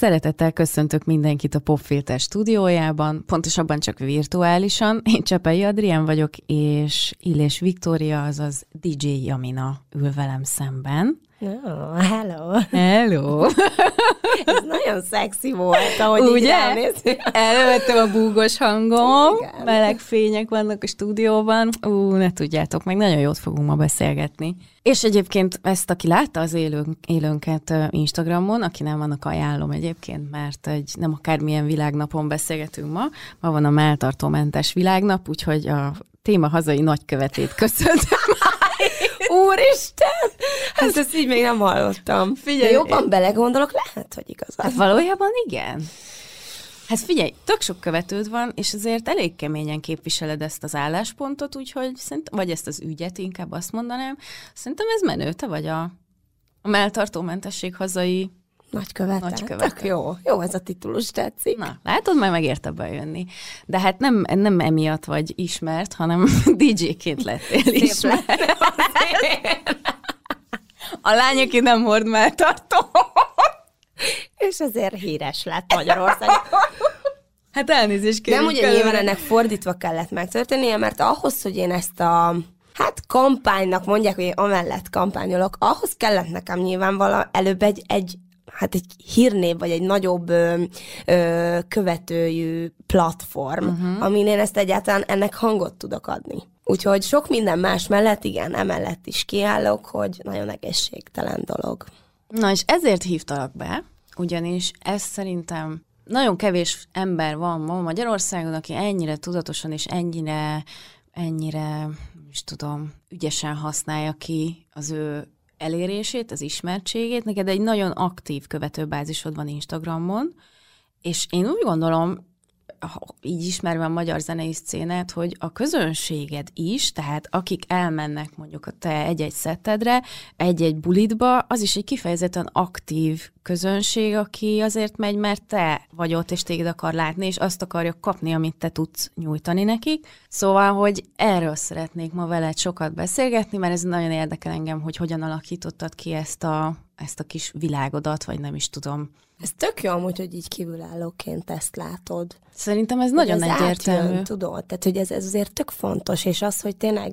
Szeretettel köszöntök mindenkit a Popfilter stúdiójában, pontosabban csak virtuálisan. Én Csepei Adrián vagyok, és Illés Viktória, azaz DJ Jamina ül velem szemben. Oh, hello! Hello! Ez nagyon szexi volt, ahogy Ugye? így Elővettem a búgos hangom, Igen. meleg fények vannak a stúdióban. Ú, ne tudjátok, meg nagyon jót fogunk ma beszélgetni. És egyébként ezt, aki látta az élőnk, élőnket Instagramon, aki nem vannak ajánlom egyébként, mert egy nem akármilyen világnapon beszélgetünk ma, ma van a melltartómentes világnap, úgyhogy a téma hazai nagykövetét köszöntöm. Úristen! Hát ezt így még nem hallottam. Figyelj, De jobban én... belegondolok, lehet, hogy igaz. Hát valójában igen. Hát figyelj, tök sok követőd van, és azért elég keményen képviseled ezt az álláspontot, úgyhogy szerintem, vagy ezt az ügyet inkább azt mondanám, szerintem ez menő, te vagy a, a melltartómentesség hazai Nagykövet. Nagykövet. Jó, jó ez a titulus tetszik. Na, látod, majd megérte bejönni. De hát nem, nem emiatt vagy ismert, hanem DJ-ként lettél ismert. A lány, aki nem hord melltartó. És ezért híres lett Magyarország. Hát elnézést kérünk. Nem, ugye nyilván ennek fordítva kellett megtörténnie, mert ahhoz, hogy én ezt a hát kampánynak mondják, hogy én amellett kampányolok, ahhoz kellett nekem nyilvánvalóan előbb egy, egy hát egy hírnév, vagy egy nagyobb ö, ö, követőjű platform, uh-huh. amin én ezt egyáltalán ennek hangot tudok adni. Úgyhogy sok minden más mellett, igen, emellett is kiállok, hogy nagyon egészségtelen dolog. Na és ezért hívtalak be, ugyanis ez szerintem nagyon kevés ember van ma Magyarországon, aki ennyire tudatosan és ennyire, ennyire, is tudom, ügyesen használja ki az ő elérését, az ismertségét. Neked egy nagyon aktív követőbázisod van Instagramon, és én úgy gondolom, így ismerve a magyar zenei szcénát, hogy a közönséged is, tehát akik elmennek mondjuk a te egy-egy szettedre, egy-egy bulitba, az is egy kifejezetten aktív közönség, aki azért megy, mert te vagy ott, és téged akar látni, és azt akarja kapni, amit te tudsz nyújtani nekik. Szóval, hogy erről szeretnék ma veled sokat beszélgetni, mert ez nagyon érdekel engem, hogy hogyan alakítottad ki ezt a, ezt a kis világodat, vagy nem is tudom, ez tök jó amúgy, hogy így kívülállóként ezt látod. Szerintem ez nagyon ez egyértelmű. Átjön, tudod, tehát hogy ez, ez azért tök fontos, és az, hogy tényleg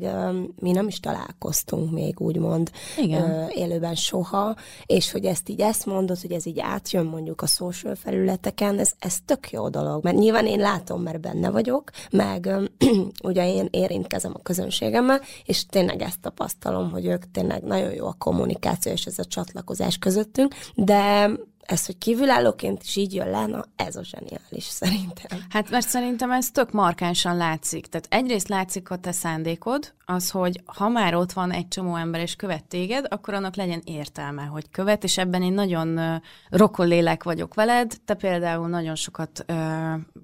mi nem is találkoztunk még, úgymond Igen. élőben soha, és hogy ezt így ezt mondod, hogy ez így átjön mondjuk a social felületeken, ez, ez tök jó dolog, mert nyilván én látom, mert benne vagyok, meg ugye én érintkezem a közönségemmel, és tényleg ezt tapasztalom, hogy ők tényleg nagyon jó a kommunikáció és ez a csatlakozás közöttünk, de ez, hogy kívülállóként is így jön le, na ez a zseniális szerintem. Hát mert szerintem ez tök markánsan látszik. Tehát egyrészt látszik a te szándékod, az, hogy ha már ott van egy csomó ember és követ téged, akkor annak legyen értelme, hogy követ, és ebben én nagyon uh, rokon lélek vagyok veled. Te például nagyon sokat uh,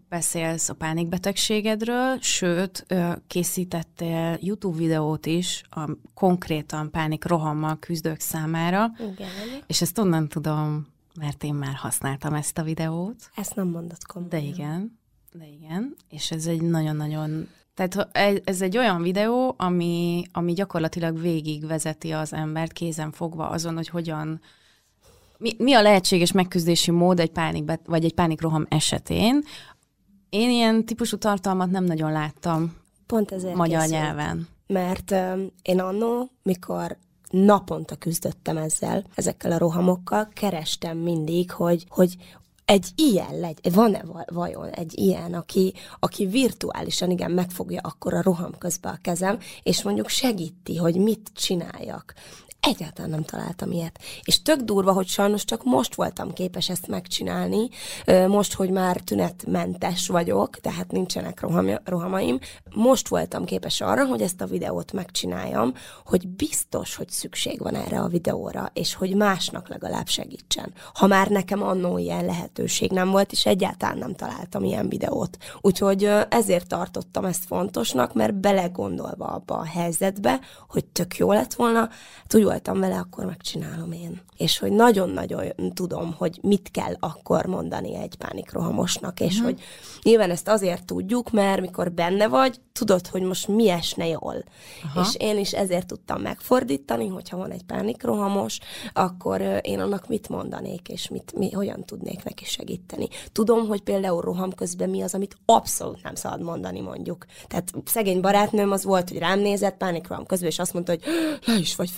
beszélsz a pánikbetegségedről, sőt, uh, készítettél YouTube videót is a konkrétan pánik rohammal küzdők számára. Igen. És ezt onnan tudom mert én már használtam ezt a videót. Ezt nem mondott komolyan. De igen, de igen, és ez egy nagyon-nagyon tehát ez egy olyan videó, ami, ami gyakorlatilag végigvezeti az embert kézen fogva azon, hogy hogyan, mi, mi a lehetséges megküzdési mód egy pánik, vagy egy pánikroham esetén. Én ilyen típusú tartalmat nem nagyon láttam Pont ezért magyar készült. nyelven. Mert um, én annó, mikor naponta küzdöttem ezzel, ezekkel a rohamokkal, kerestem mindig, hogy, hogy egy ilyen legy, van-e vajon egy ilyen, aki, aki virtuálisan igen megfogja akkor a roham közben a kezem, és mondjuk segíti, hogy mit csináljak egyáltalán nem találtam ilyet. És tök durva, hogy sajnos csak most voltam képes ezt megcsinálni, most, hogy már tünetmentes vagyok, tehát nincsenek roham, rohamaim, most voltam képes arra, hogy ezt a videót megcsináljam, hogy biztos, hogy szükség van erre a videóra, és hogy másnak legalább segítsen. Ha már nekem annó ilyen lehetőség nem volt, és egyáltalán nem találtam ilyen videót. Úgyhogy ezért tartottam ezt fontosnak, mert belegondolva abba a helyzetbe, hogy tök jó lett volna, hát úgy voltam vele, akkor megcsinálom én. És hogy nagyon-nagyon tudom, hogy mit kell akkor mondani egy pánikrohamosnak, és mm. hogy nyilván ezt azért tudjuk, mert mikor benne vagy, tudod, hogy most mi esne jól. Aha. És én is ezért tudtam megfordítani, hogyha van egy pánikrohamos, akkor én annak mit mondanék, és mit, mi, hogyan tudnék neki segíteni. Tudom, hogy például roham közben mi az, amit abszolút nem szabad mondani, mondjuk. Tehát szegény barátnőm az volt, hogy rám nézett pánikroham közben, és azt mondta, hogy le is vagy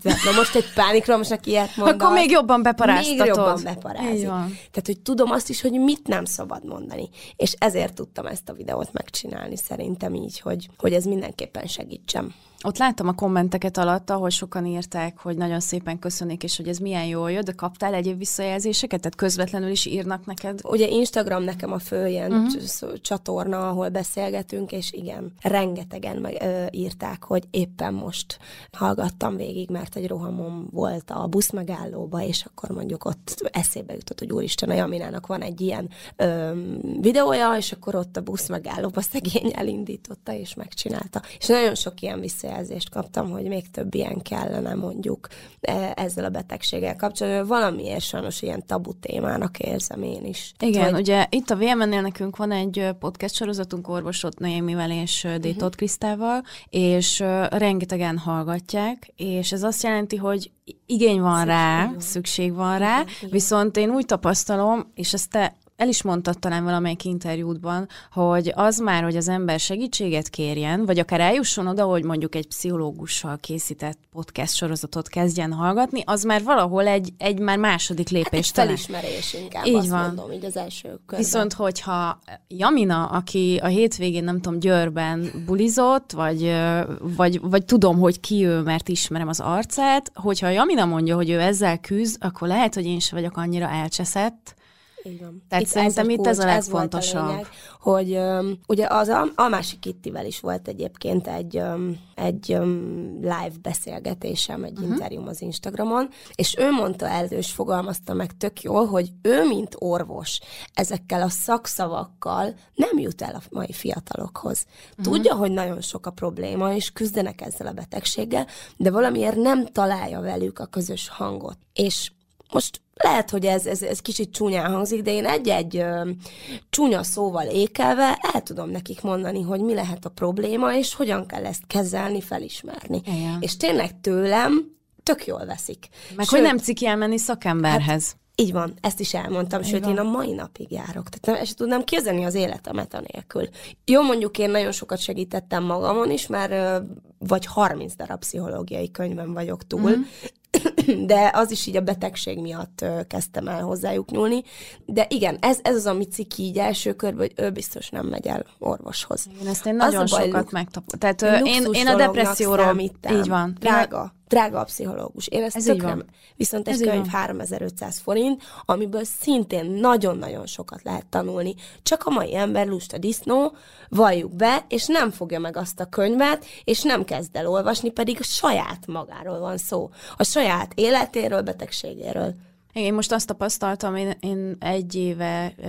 fehéredve. Na most egy pánikrohamosnak ilyet mondani. Akkor még jobban beparáztatod. Még jobban beparázik. Tehát, hogy tudom azt is, hogy mit nem szabad mondani. És ezért tudtam ezt a videót megcsinálni szerintem így, hogy, hogy ez mindenképpen segítsem. Ott láttam a kommenteket alatt, ahol sokan írták, hogy nagyon szépen köszönik, és hogy ez milyen jól jött, de kaptál egyéb visszajelzéseket? Tehát közvetlenül is írnak neked? Ugye Instagram nekem a fő ilyen uh-huh. csatorna, ahol beszélgetünk, és igen, rengetegen meg, ö, írták, hogy éppen most hallgattam végig, mert egy rohamom volt a busz megállóba, és akkor mondjuk ott eszébe jutott, hogy úristen, a Jaminának van egy ilyen ö, videója, és akkor ott a busz megállóba szegény elindította, és megcsinálta. És nagyon sok ilyen visszajelzés visszajelzést kaptam, hogy még több ilyen kellene mondjuk e, ezzel a betegséggel kapcsolatban. Valamiért sajnos ilyen tabu témának érzem én is. Igen, hogy... ugye itt a VMN-nél nekünk van egy podcast sorozatunk orvosot Noémivel és Détot uh-huh. Krisztával, és rengetegen hallgatják, és ez azt jelenti, hogy igény van szükség rá, van. szükség van rá, igen. viszont én úgy tapasztalom, és ezt te el is mondtad talán valamelyik interjútban, hogy az már, hogy az ember segítséget kérjen, vagy akár eljusson oda, hogy mondjuk egy pszichológussal készített podcast sorozatot kezdjen hallgatni, az már valahol egy, egy már második lépés. Hát felismerés inkább, így azt van. mondom, így az első körben. Viszont, hogyha Jamina, aki a hétvégén, nem tudom, Győrben bulizott, vagy, vagy, vagy tudom, hogy ki ő, mert ismerem az arcát, hogyha Jamina mondja, hogy ő ezzel küzd, akkor lehet, hogy én se vagyok annyira elcseszett, így van. Tehát itt szerintem itt ez a legfontosabb. Ez a lényeg, hogy um, ugye az a, a másik Kittivel is volt egyébként egy, um, egy um, live beszélgetésem, egy uh-huh. interjúm az Instagramon, és ő mondta el, és fogalmazta meg tök jól, hogy ő, mint orvos, ezekkel a szakszavakkal nem jut el a mai fiatalokhoz. Uh-huh. Tudja, hogy nagyon sok a probléma, és küzdenek ezzel a betegséggel, de valamiért nem találja velük a közös hangot. És most lehet, hogy ez, ez, ez kicsit csúnyán hangzik, de én egy-egy ö, csúnya szóval ékelve el tudom nekik mondani, hogy mi lehet a probléma, és hogyan kell ezt kezelni, felismerni. Igen. És tényleg tőlem tök jól veszik. Meg Sőt, hogy nem ciki elmenni szakemberhez. Hát, így van, ezt is elmondtam, sőt, én a mai napig járok. Tehát nem, tudnám képzelni az életemet anélkül. Jó, mondjuk én nagyon sokat segítettem magamon is, mert vagy 30 darab pszichológiai könyvem vagyok túl, mm de az is így a betegség miatt kezdtem el hozzájuk nyúlni. De igen, ez, ez az, ami ciki így első körben, hogy ő biztos nem megy el orvoshoz. Igen, ezt én nagyon az sokat megtapoltam. Tehát én, én a depresszióról... Így van. Drága drága a pszichológus. Én ezt Ez tökre, viszont egy Ez könyv 3500 forint, amiből szintén nagyon-nagyon sokat lehet tanulni. Csak a mai ember lusta disznó, valljuk be, és nem fogja meg azt a könyvet, és nem kezd el olvasni, pedig a saját magáról van szó. A saját életéről, betegségéről. Én most azt tapasztaltam, én, én egy éve ö,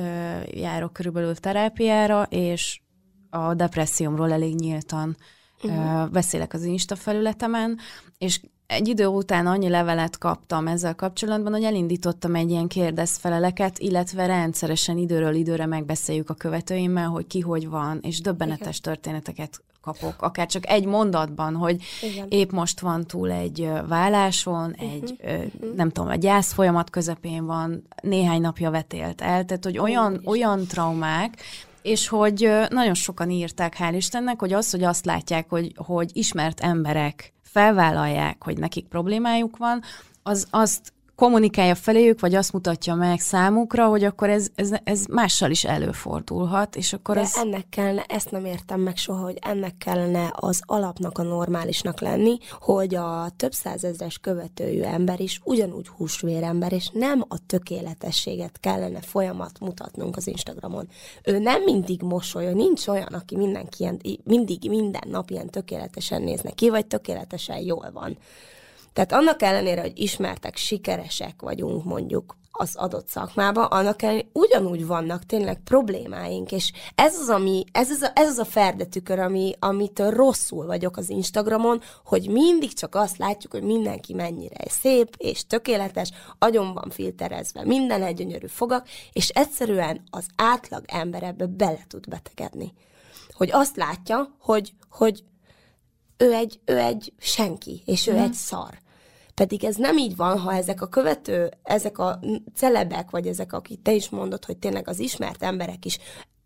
járok körülbelül terápiára, és a depressziómról elég nyíltan uh-huh. beszélek az Insta felületemen, és egy idő után annyi levelet kaptam ezzel kapcsolatban, hogy elindítottam egy ilyen kérdezfeleleket, illetve rendszeresen időről időre megbeszéljük a követőimmel, hogy ki hogy van, és döbbenetes Igen. történeteket kapok, akár csak egy mondatban, hogy Igen. épp most van túl egy válláson, uh-huh. egy uh-huh. nem tudom, a gyász folyamat közepén van, néhány napja vetélt el, tehát hogy olyan, olyan traumák, és hogy nagyon sokan írták, hál' Istennek, hogy az, hogy azt látják, hogy, hogy ismert emberek felvállalják, hogy nekik problémájuk van, az azt kommunikálja feléjük, vagy azt mutatja meg számukra, hogy akkor ez, ez, ez mással is előfordulhat, és akkor De ez... ennek kellene, ezt nem értem meg soha, hogy ennek kellene az alapnak a normálisnak lenni, hogy a több százezres követőjű ember is ugyanúgy húsvérember, és nem a tökéletességet kellene folyamat mutatnunk az Instagramon. Ő nem mindig mosolyog, nincs olyan, aki mindenki ilyen, mindig minden nap ilyen tökéletesen néznek ki, vagy tökéletesen jól van. Tehát annak ellenére, hogy ismertek, sikeresek vagyunk mondjuk, az adott szakmába, annak ellenére ugyanúgy vannak tényleg problémáink, és ez az, ami, ez az a, ez az a ferdetükör, ami, amitől rosszul vagyok az Instagramon, hogy mindig csak azt látjuk, hogy mindenki mennyire szép és tökéletes, agyon van filterezve, minden egy gyönyörű fogak, és egyszerűen az átlag ember ebbe bele tud betegedni. Hogy azt látja, hogy, hogy ő egy, ő egy senki, és ő mm. egy szar. Pedig ez nem így van, ha ezek a követő, ezek a celebek, vagy ezek, akik te is mondod, hogy tényleg az ismert emberek is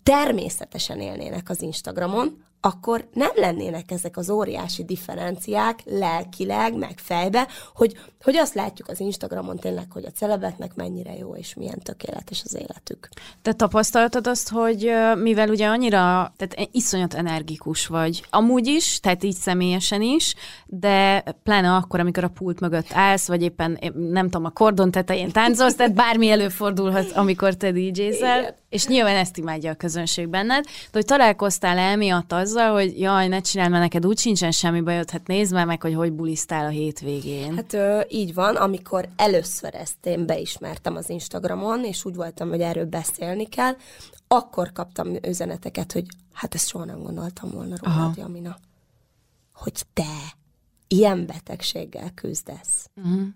természetesen élnének az Instagramon, akkor nem lennének ezek az óriási differenciák lelkileg, meg fejbe, hogy, hogy azt látjuk az Instagramon tényleg, hogy a celebeknek mennyire jó és milyen tökéletes az életük. Te tapasztaltad azt, hogy mivel ugye annyira, tehát iszonyat energikus vagy, amúgy is, tehát így személyesen is, de pláne akkor, amikor a pult mögött állsz, vagy éppen nem tudom, a kordon tetején táncolsz, tehát bármi előfordulhat, amikor te DJ-zel, és nyilván ezt imádja a közönség benned, de hogy találkoztál el miatt azzal, hogy jaj, ne csinálj, mert neked úgy sincsen semmi bajod, hát nézd meg, hogy hogy bulisztál a hétvégén. Hát ö, így van, amikor először ezt én beismertem az Instagramon, és úgy voltam, hogy erről beszélni kell, akkor kaptam üzeneteket, hogy hát ezt soha nem gondoltam volna rólad, Jamina. Hogy te ilyen betegséggel küzdesz. Uh-huh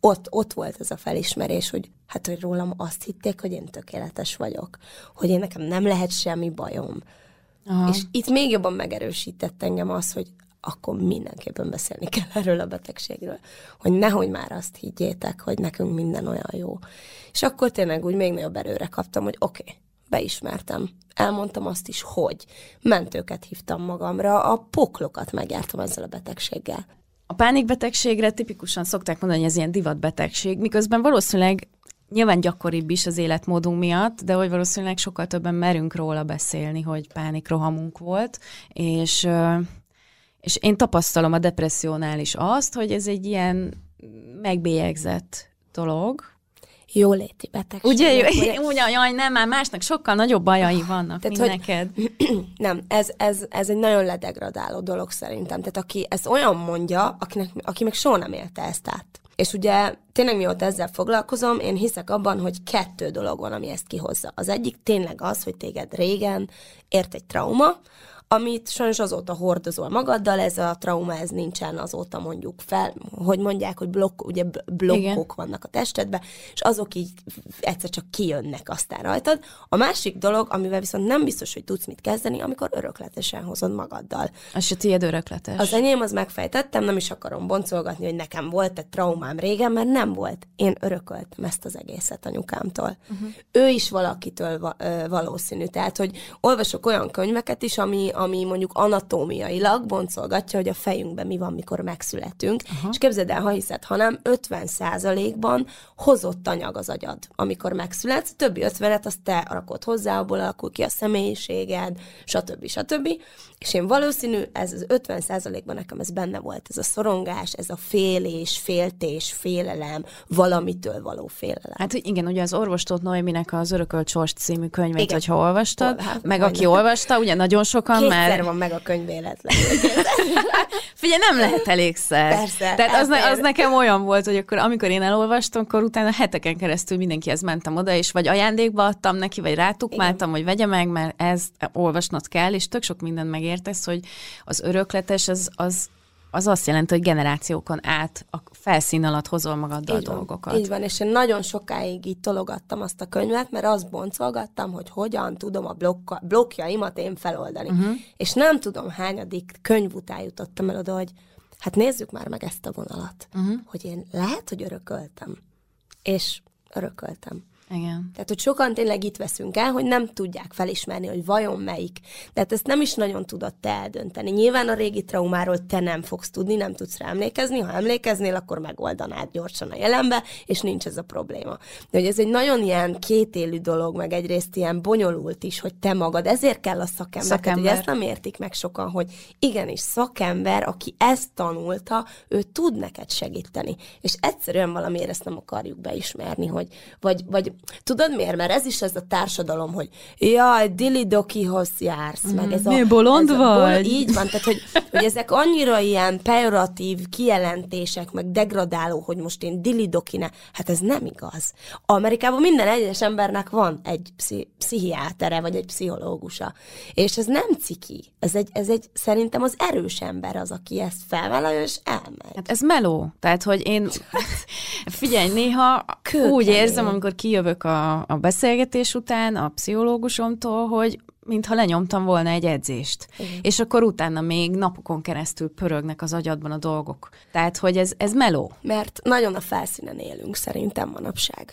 ott, ott volt ez a felismerés, hogy hát, hogy rólam azt hitték, hogy én tökéletes vagyok, hogy én nekem nem lehet semmi bajom. Aha. És itt még jobban megerősített engem az, hogy akkor mindenképpen beszélni kell erről a betegségről, hogy nehogy már azt higgyétek, hogy nekünk minden olyan jó. És akkor tényleg úgy még nagyobb erőre kaptam, hogy oké, okay, beismertem. Elmondtam azt is, hogy mentőket hívtam magamra, a poklokat megjártam ezzel a betegséggel. A pánikbetegségre tipikusan szokták mondani, hogy ez ilyen divatbetegség, miközben valószínűleg nyilván gyakoribb is az életmódunk miatt, de hogy valószínűleg sokkal többen merünk róla beszélni, hogy pánikrohamunk volt, és, és én tapasztalom a depressziónál is azt, hogy ez egy ilyen megbélyegzett dolog, jóléti betegség. Ugye, jó, ugye, jaj, nem, már másnak sokkal nagyobb bajai vannak, Tehát, mint hogy, neked. Nem, ez, ez, ez egy nagyon ledegradáló dolog szerintem. Tehát aki ezt olyan mondja, akinek, aki meg soha nem élte ezt át. És ugye tényleg mióta ezzel foglalkozom, én hiszek abban, hogy kettő dolog van, ami ezt kihozza. Az egyik tényleg az, hogy téged régen ért egy trauma, amit sajnos azóta hordozol magaddal, ez a trauma, ez nincsen azóta mondjuk fel, hogy mondják, hogy blokk, ugye blokkok Igen. vannak a testedben, és azok így egyszer csak kijönnek aztán rajtad. A másik dolog, amivel viszont nem biztos, hogy tudsz mit kezdeni, amikor örökletesen hozod magaddal. Az se tiéd örökletes. Az enyém, az megfejtettem, nem is akarom boncolgatni, hogy nekem volt egy traumám régen, mert nem volt. Én örököltem ezt az egészet anyukámtól. Uh-huh. Ő is valakitől va- valószínű. Tehát, hogy olvasok olyan könyveket is, ami, ami mondjuk anatómiailag boncolgatja, hogy a fejünkben mi van, mikor megszületünk. Aha. És képzeld el, ha hiszed, hanem 50%-ban hozott anyag az agyad, amikor megszületsz, többi 50-et azt te rakod hozzá, abból alakul ki a személyiséged, stb. stb. És én valószínű, ez az 50%-ban nekem ez benne volt, ez a szorongás, ez a félés, féltés, félelem, valamitől való félelem. Hát igen, ugye az orvostót Noéminek az Örökölt Sors című könyvét, hogyha olvastad, hát, meg aki olvasta, ugye nagyon sokan Már... van meg a könyv véletlen. Figyelj, nem lehet elégszer. Persze. Tehát az, ne, az nekem olyan volt, hogy akkor amikor én elolvastam, akkor utána heteken keresztül mindenkihez mentem oda, és vagy ajándékba adtam neki, vagy rátukmáltam, hogy vegye meg, mert ez olvasnod kell, és tök sok mindent megértesz, hogy az örökletes az, az az azt jelenti, hogy generációkon át a felszín alatt hozol magaddal így van, dolgokat. Így van, és én nagyon sokáig így tologattam azt a könyvet, mert azt boncolgattam, hogy hogyan tudom a blokka, blokkjaimat én feloldani. Uh-huh. És nem tudom, hányadik könyv után jutottam el oda, hogy hát nézzük már meg ezt a vonalat, uh-huh. hogy én lehet, hogy örököltem. És örököltem. Igen. Tehát, hogy sokan tényleg itt veszünk el, hogy nem tudják felismerni, hogy vajon melyik. De hát ezt nem is nagyon tudod te eldönteni. Nyilván a régi traumáról te nem fogsz tudni, nem tudsz rá emlékezni. Ha emlékeznél, akkor megoldanád gyorsan a jelenbe, és nincs ez a probléma. De hogy ez egy nagyon ilyen kétélű dolog, meg egyrészt ilyen bonyolult is, hogy te magad, ezért kell a szakember. szakember. Tehát, ezt nem értik meg sokan, hogy igenis szakember, aki ezt tanulta, ő tud neked segíteni. És egyszerűen valamiért ezt nem akarjuk beismerni, hogy vagy, vagy tudod miért? Mert ez is az a társadalom, hogy jaj, Dili Dokihoz jársz, mm. meg ez a... Mi, bolond ez vagy? A bol- így van, tehát hogy, hogy ezek annyira ilyen pejoratív kijelentések, meg degradáló, hogy most én Dili Dokine, hát ez nem igaz. Amerikában minden egyes embernek van egy pszi- pszichiátere, vagy egy pszichológusa. És ez nem ciki. Ez egy, ez egy, szerintem az erős ember az, aki ezt felvállalja, és elmegy. Hát ez meló. Tehát, hogy én, figyelj, néha Kőkemény. úgy érzem, amikor kijövök a, a beszélgetés után a pszichológusomtól, hogy mintha lenyomtam volna egy edzést. Igen. És akkor utána még napokon keresztül pörögnek az agyadban a dolgok. Tehát, hogy ez, ez meló. Mert nagyon a felszínen élünk szerintem manapság.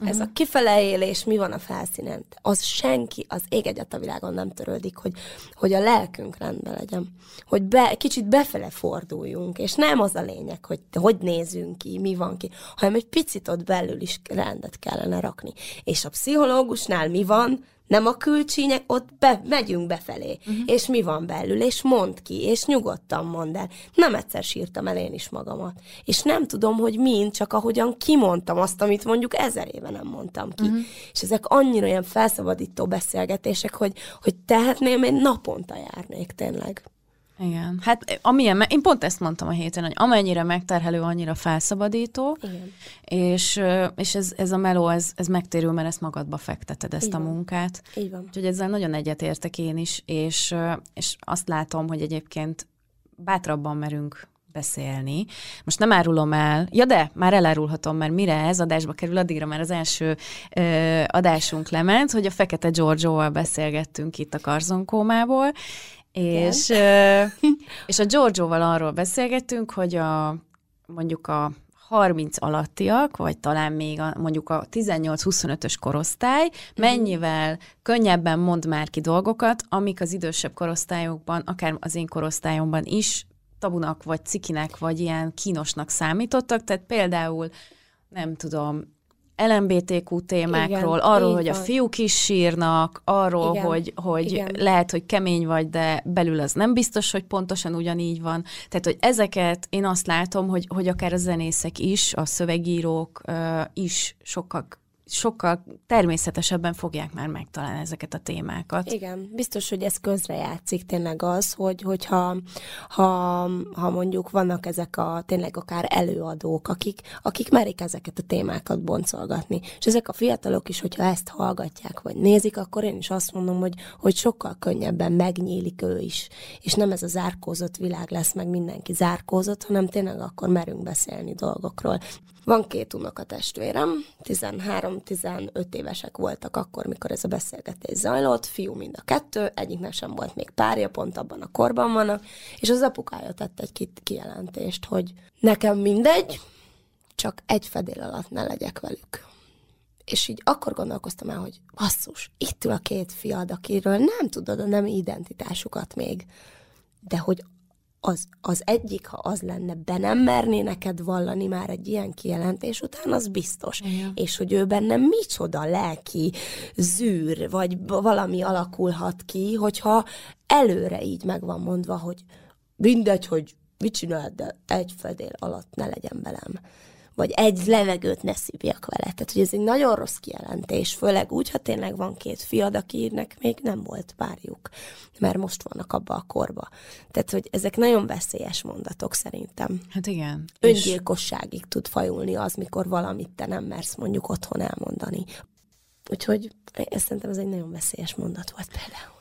Uh-huh. Ez a kifele élés, mi van a felszínen? Az senki, az ég egyet a világon nem törődik, hogy, hogy a lelkünk rendben legyen. Hogy be, kicsit befele forduljunk, és nem az a lényeg, hogy hogy nézünk ki, mi van ki, hanem egy picit ott belül is rendet kellene rakni. És a pszichológusnál mi van? Nem a külcsínyek, ott be, megyünk befelé, uh-huh. és mi van belül, és mond ki, és nyugodtan mond el. Nem egyszer sírtam el én is magamat. És nem tudom, hogy mind, csak ahogyan kimondtam azt, amit mondjuk ezer éve nem mondtam ki. Uh-huh. És ezek annyira ilyen felszabadító beszélgetések, hogy, hogy tehetném, én naponta járnék tényleg. Igen. Hát amilyen, én pont ezt mondtam a héten, hogy amennyire megterhelő, annyira felszabadító, Igen. és, és ez, ez a meló, ez, ez megtérül, mert ezt magadba fekteted, ezt Igen. a munkát. Így van. Úgyhogy ezzel nagyon egyetértek én is, és, és azt látom, hogy egyébként bátrabban merünk beszélni. Most nem árulom el, ja de, már elárulhatom, mert mire ez adásba kerül, addigra már az első ö, adásunk lement, hogy a Fekete Giorgio-val beszélgettünk itt a Karzonkómából, és, és a Giorgioval arról beszélgettünk, hogy a mondjuk a 30 alattiak, vagy talán még a, mondjuk a 18-25-ös korosztály mhm. mennyivel könnyebben mond már ki dolgokat, amik az idősebb korosztályokban, akár az én korosztályomban is tabunak, vagy cikinek, vagy ilyen kínosnak számítottak. Tehát például, nem tudom, LMBTQ témákról, Igen, arról, hogy van. a fiúk is sírnak, arról, Igen, hogy, hogy Igen. lehet, hogy kemény vagy, de belül az nem biztos, hogy pontosan ugyanígy van. Tehát, hogy ezeket én azt látom, hogy, hogy akár a zenészek is, a szövegírók uh, is sokkal sokkal természetesebben fogják már megtalálni ezeket a témákat. Igen, biztos, hogy ez közrejátszik tényleg az, hogy, hogyha ha, ha mondjuk vannak ezek a tényleg akár előadók, akik, akik merik ezeket a témákat boncolgatni. És ezek a fiatalok is, hogyha ezt hallgatják, vagy nézik, akkor én is azt mondom, hogy, hogy sokkal könnyebben megnyílik ő is. És nem ez a zárkózott világ lesz, meg mindenki zárkózott, hanem tényleg akkor merünk beszélni dolgokról. Van két unokatestvérem, 13-15 évesek voltak akkor, mikor ez a beszélgetés zajlott, fiú mind a kettő, egyiknek sem volt még párja, pont abban a korban vannak, és az apukája tett egy kijelentést, hogy nekem mindegy, csak egy fedél alatt ne legyek velük. És így akkor gondolkoztam el, hogy basszus, itt ül a két fiad, akiről nem tudod a nem identitásukat még, de hogy az, az egyik, ha az lenne, be nem merné neked vallani már egy ilyen kijelentés után, az biztos. Igen. És hogy ő benne micsoda lelki zűr, vagy valami alakulhat ki, hogyha előre így meg van mondva, hogy mindegy, hogy mit csinál, de egy fedél alatt ne legyen velem vagy egy levegőt ne szívjak vele. Tehát, hogy ez egy nagyon rossz kijelentés, főleg úgy, ha tényleg van két fiad, akinek még nem volt párjuk, mert most vannak abba a korba. Tehát, hogy ezek nagyon veszélyes mondatok szerintem. Hát igen. Öngyilkosságig tud fajulni az, mikor valamit te nem mersz mondjuk otthon elmondani. Úgyhogy ezt szerintem ez egy nagyon veszélyes mondat volt például.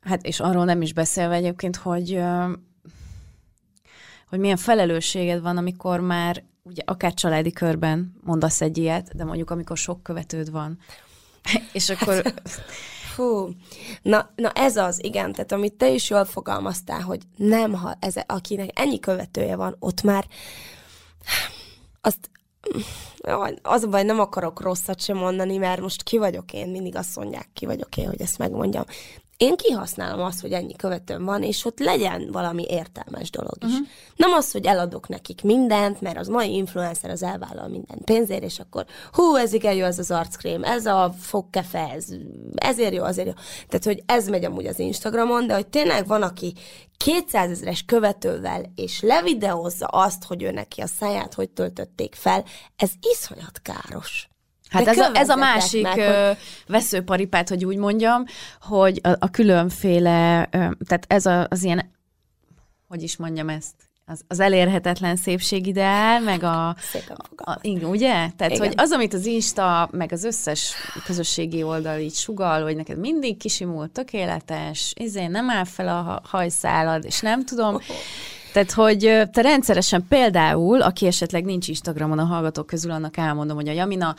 Hát és arról nem is beszélve egyébként, hogy hogy milyen felelősséged van, amikor már ugye akár családi körben mondasz egy ilyet, de mondjuk amikor sok követőd van, és akkor... Hát, fú, na, na ez az, igen, tehát amit te is jól fogalmaztál, hogy nem, ha ez, akinek ennyi követője van, ott már azt az a baj, nem akarok rosszat sem mondani, mert most ki vagyok én, mindig azt mondják, ki vagyok én, hogy ezt megmondjam én kihasználom azt, hogy ennyi követőm van, és ott legyen valami értelmes dolog is. Uh-huh. Nem az, hogy eladok nekik mindent, mert az mai influencer az elvállal minden pénzért, és akkor hú, ez igen jó, ez az arckrém, ez a fogkefe, ez, ezért jó, azért jó. Tehát, hogy ez megy amúgy az Instagramon, de hogy tényleg van, aki 200 ezeres követővel, és levideózza azt, hogy ő neki a száját hogy töltötték fel, ez iszonyat káros. Hát ez a, ez a másik meg, hogy- veszőparipát, hogy úgy mondjam, hogy a, a különféle, tehát ez a, az ilyen, hogy is mondjam ezt, az, az elérhetetlen szépségideál, meg a, Szépen a, igen, ugye? Tehát, Igen. hogy az, amit az Insta, meg az összes közösségi oldal így sugal, hogy neked mindig kisimult, tökéletes, izé, nem áll fel a ha- hajszálad, és nem tudom. Tehát, hogy te rendszeresen például, aki esetleg nincs Instagramon a hallgatók közül, annak elmondom, hogy a Jamina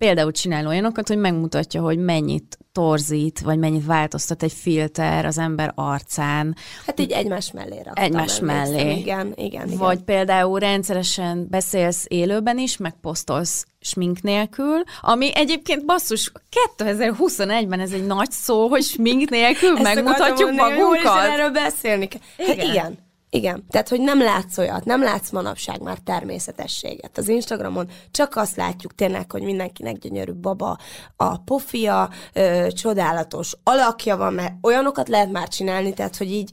például csinál olyanokat, hogy megmutatja, hogy mennyit torzít, vagy mennyit változtat egy filter az ember arcán, Hát így egymás mellé raktam. Egymás mellé. Igen, igen, igen. Vagy például rendszeresen beszélsz élőben is, meg posztolsz smink nélkül, ami egyébként basszus, 2021-ben ez egy nagy szó, hogy smink nélkül megmutatjuk akartam mondani, magunkat. erről beszélni kell. Hát Igen. igen. Igen. Tehát, hogy nem látsz olyat, nem látsz manapság már természetességet. Az Instagramon csak azt látjuk tényleg, hogy mindenkinek gyönyörű baba, a pofia, ö, csodálatos alakja van, mert olyanokat lehet már csinálni, tehát, hogy így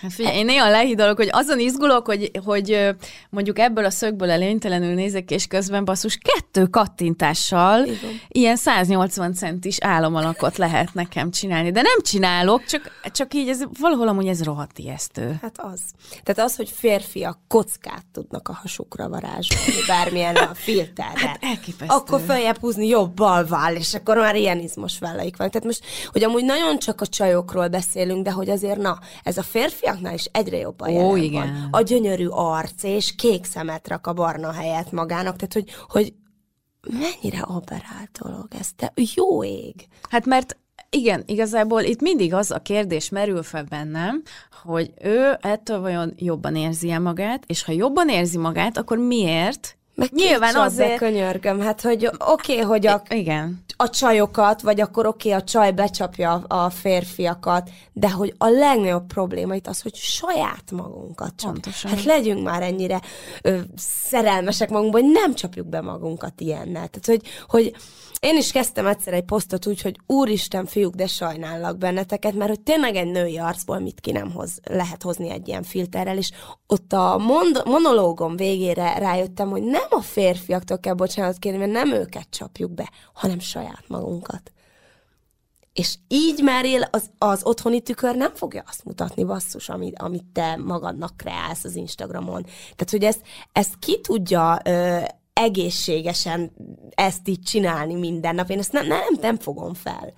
Hát figyelj, én néha lehidalok, hogy azon izgulok, hogy, hogy mondjuk ebből a szögből előnytelenül nézek, és közben basszus kettő kattintással Igen. ilyen 180 centis álomalakot lehet nekem csinálni. De nem csinálok, csak, csak így ez valahol amúgy ez rohadt ijesztő. Hát az. Tehát az, hogy férfiak kockát tudnak a hasukra varázsolni, bármilyen a filterre. Hát elképesztő. Akkor feljebb húzni jobb bal váll, és akkor már ilyen izmos vállaik van. Tehát most, hogy amúgy nagyon csak a csajokról beszélünk, de hogy azért na, ez a férfiaknál is egyre jobban Ó, jelen igen. van. A gyönyörű arc, és kék szemet rak a barna helyett magának. Tehát, hogy, hogy mennyire operált dolog ez, te jó ég. Hát mert igen, igazából itt mindig az a kérdés merül fel bennem, hogy ő ettől vajon jobban érzi -e magát, és ha jobban érzi magát, akkor miért? Meg Nyilván azért... könyörgöm, hát hogy oké, okay, hogy a Igen. a csajokat, vagy akkor oké, okay, a csaj becsapja a férfiakat, de hogy a legnagyobb probléma itt az, hogy saját magunkat csap. Pontosan. Hát legyünk már ennyire ö, szerelmesek magunkba, hogy nem csapjuk be magunkat ilyennel. Tehát, hogy, hogy én is kezdtem egyszer egy posztot úgy, hogy úristen, fiúk, de sajnállak benneteket, mert hogy tényleg egy női arcból mit ki nem hoz, lehet hozni egy ilyen filterrel, és ott a mond- monológom végére rájöttem, hogy nem a férfiaktól kell bocsánat kérni, mert nem őket csapjuk be, hanem saját magunkat. És így már él az, az otthoni tükör nem fogja azt mutatni, basszus, amit, amit te magadnak kreálsz az Instagramon. Tehát, hogy ezt, ezt ki tudja ö, egészségesen ezt így csinálni minden nap. Én ezt nem, nem, nem fogom fel.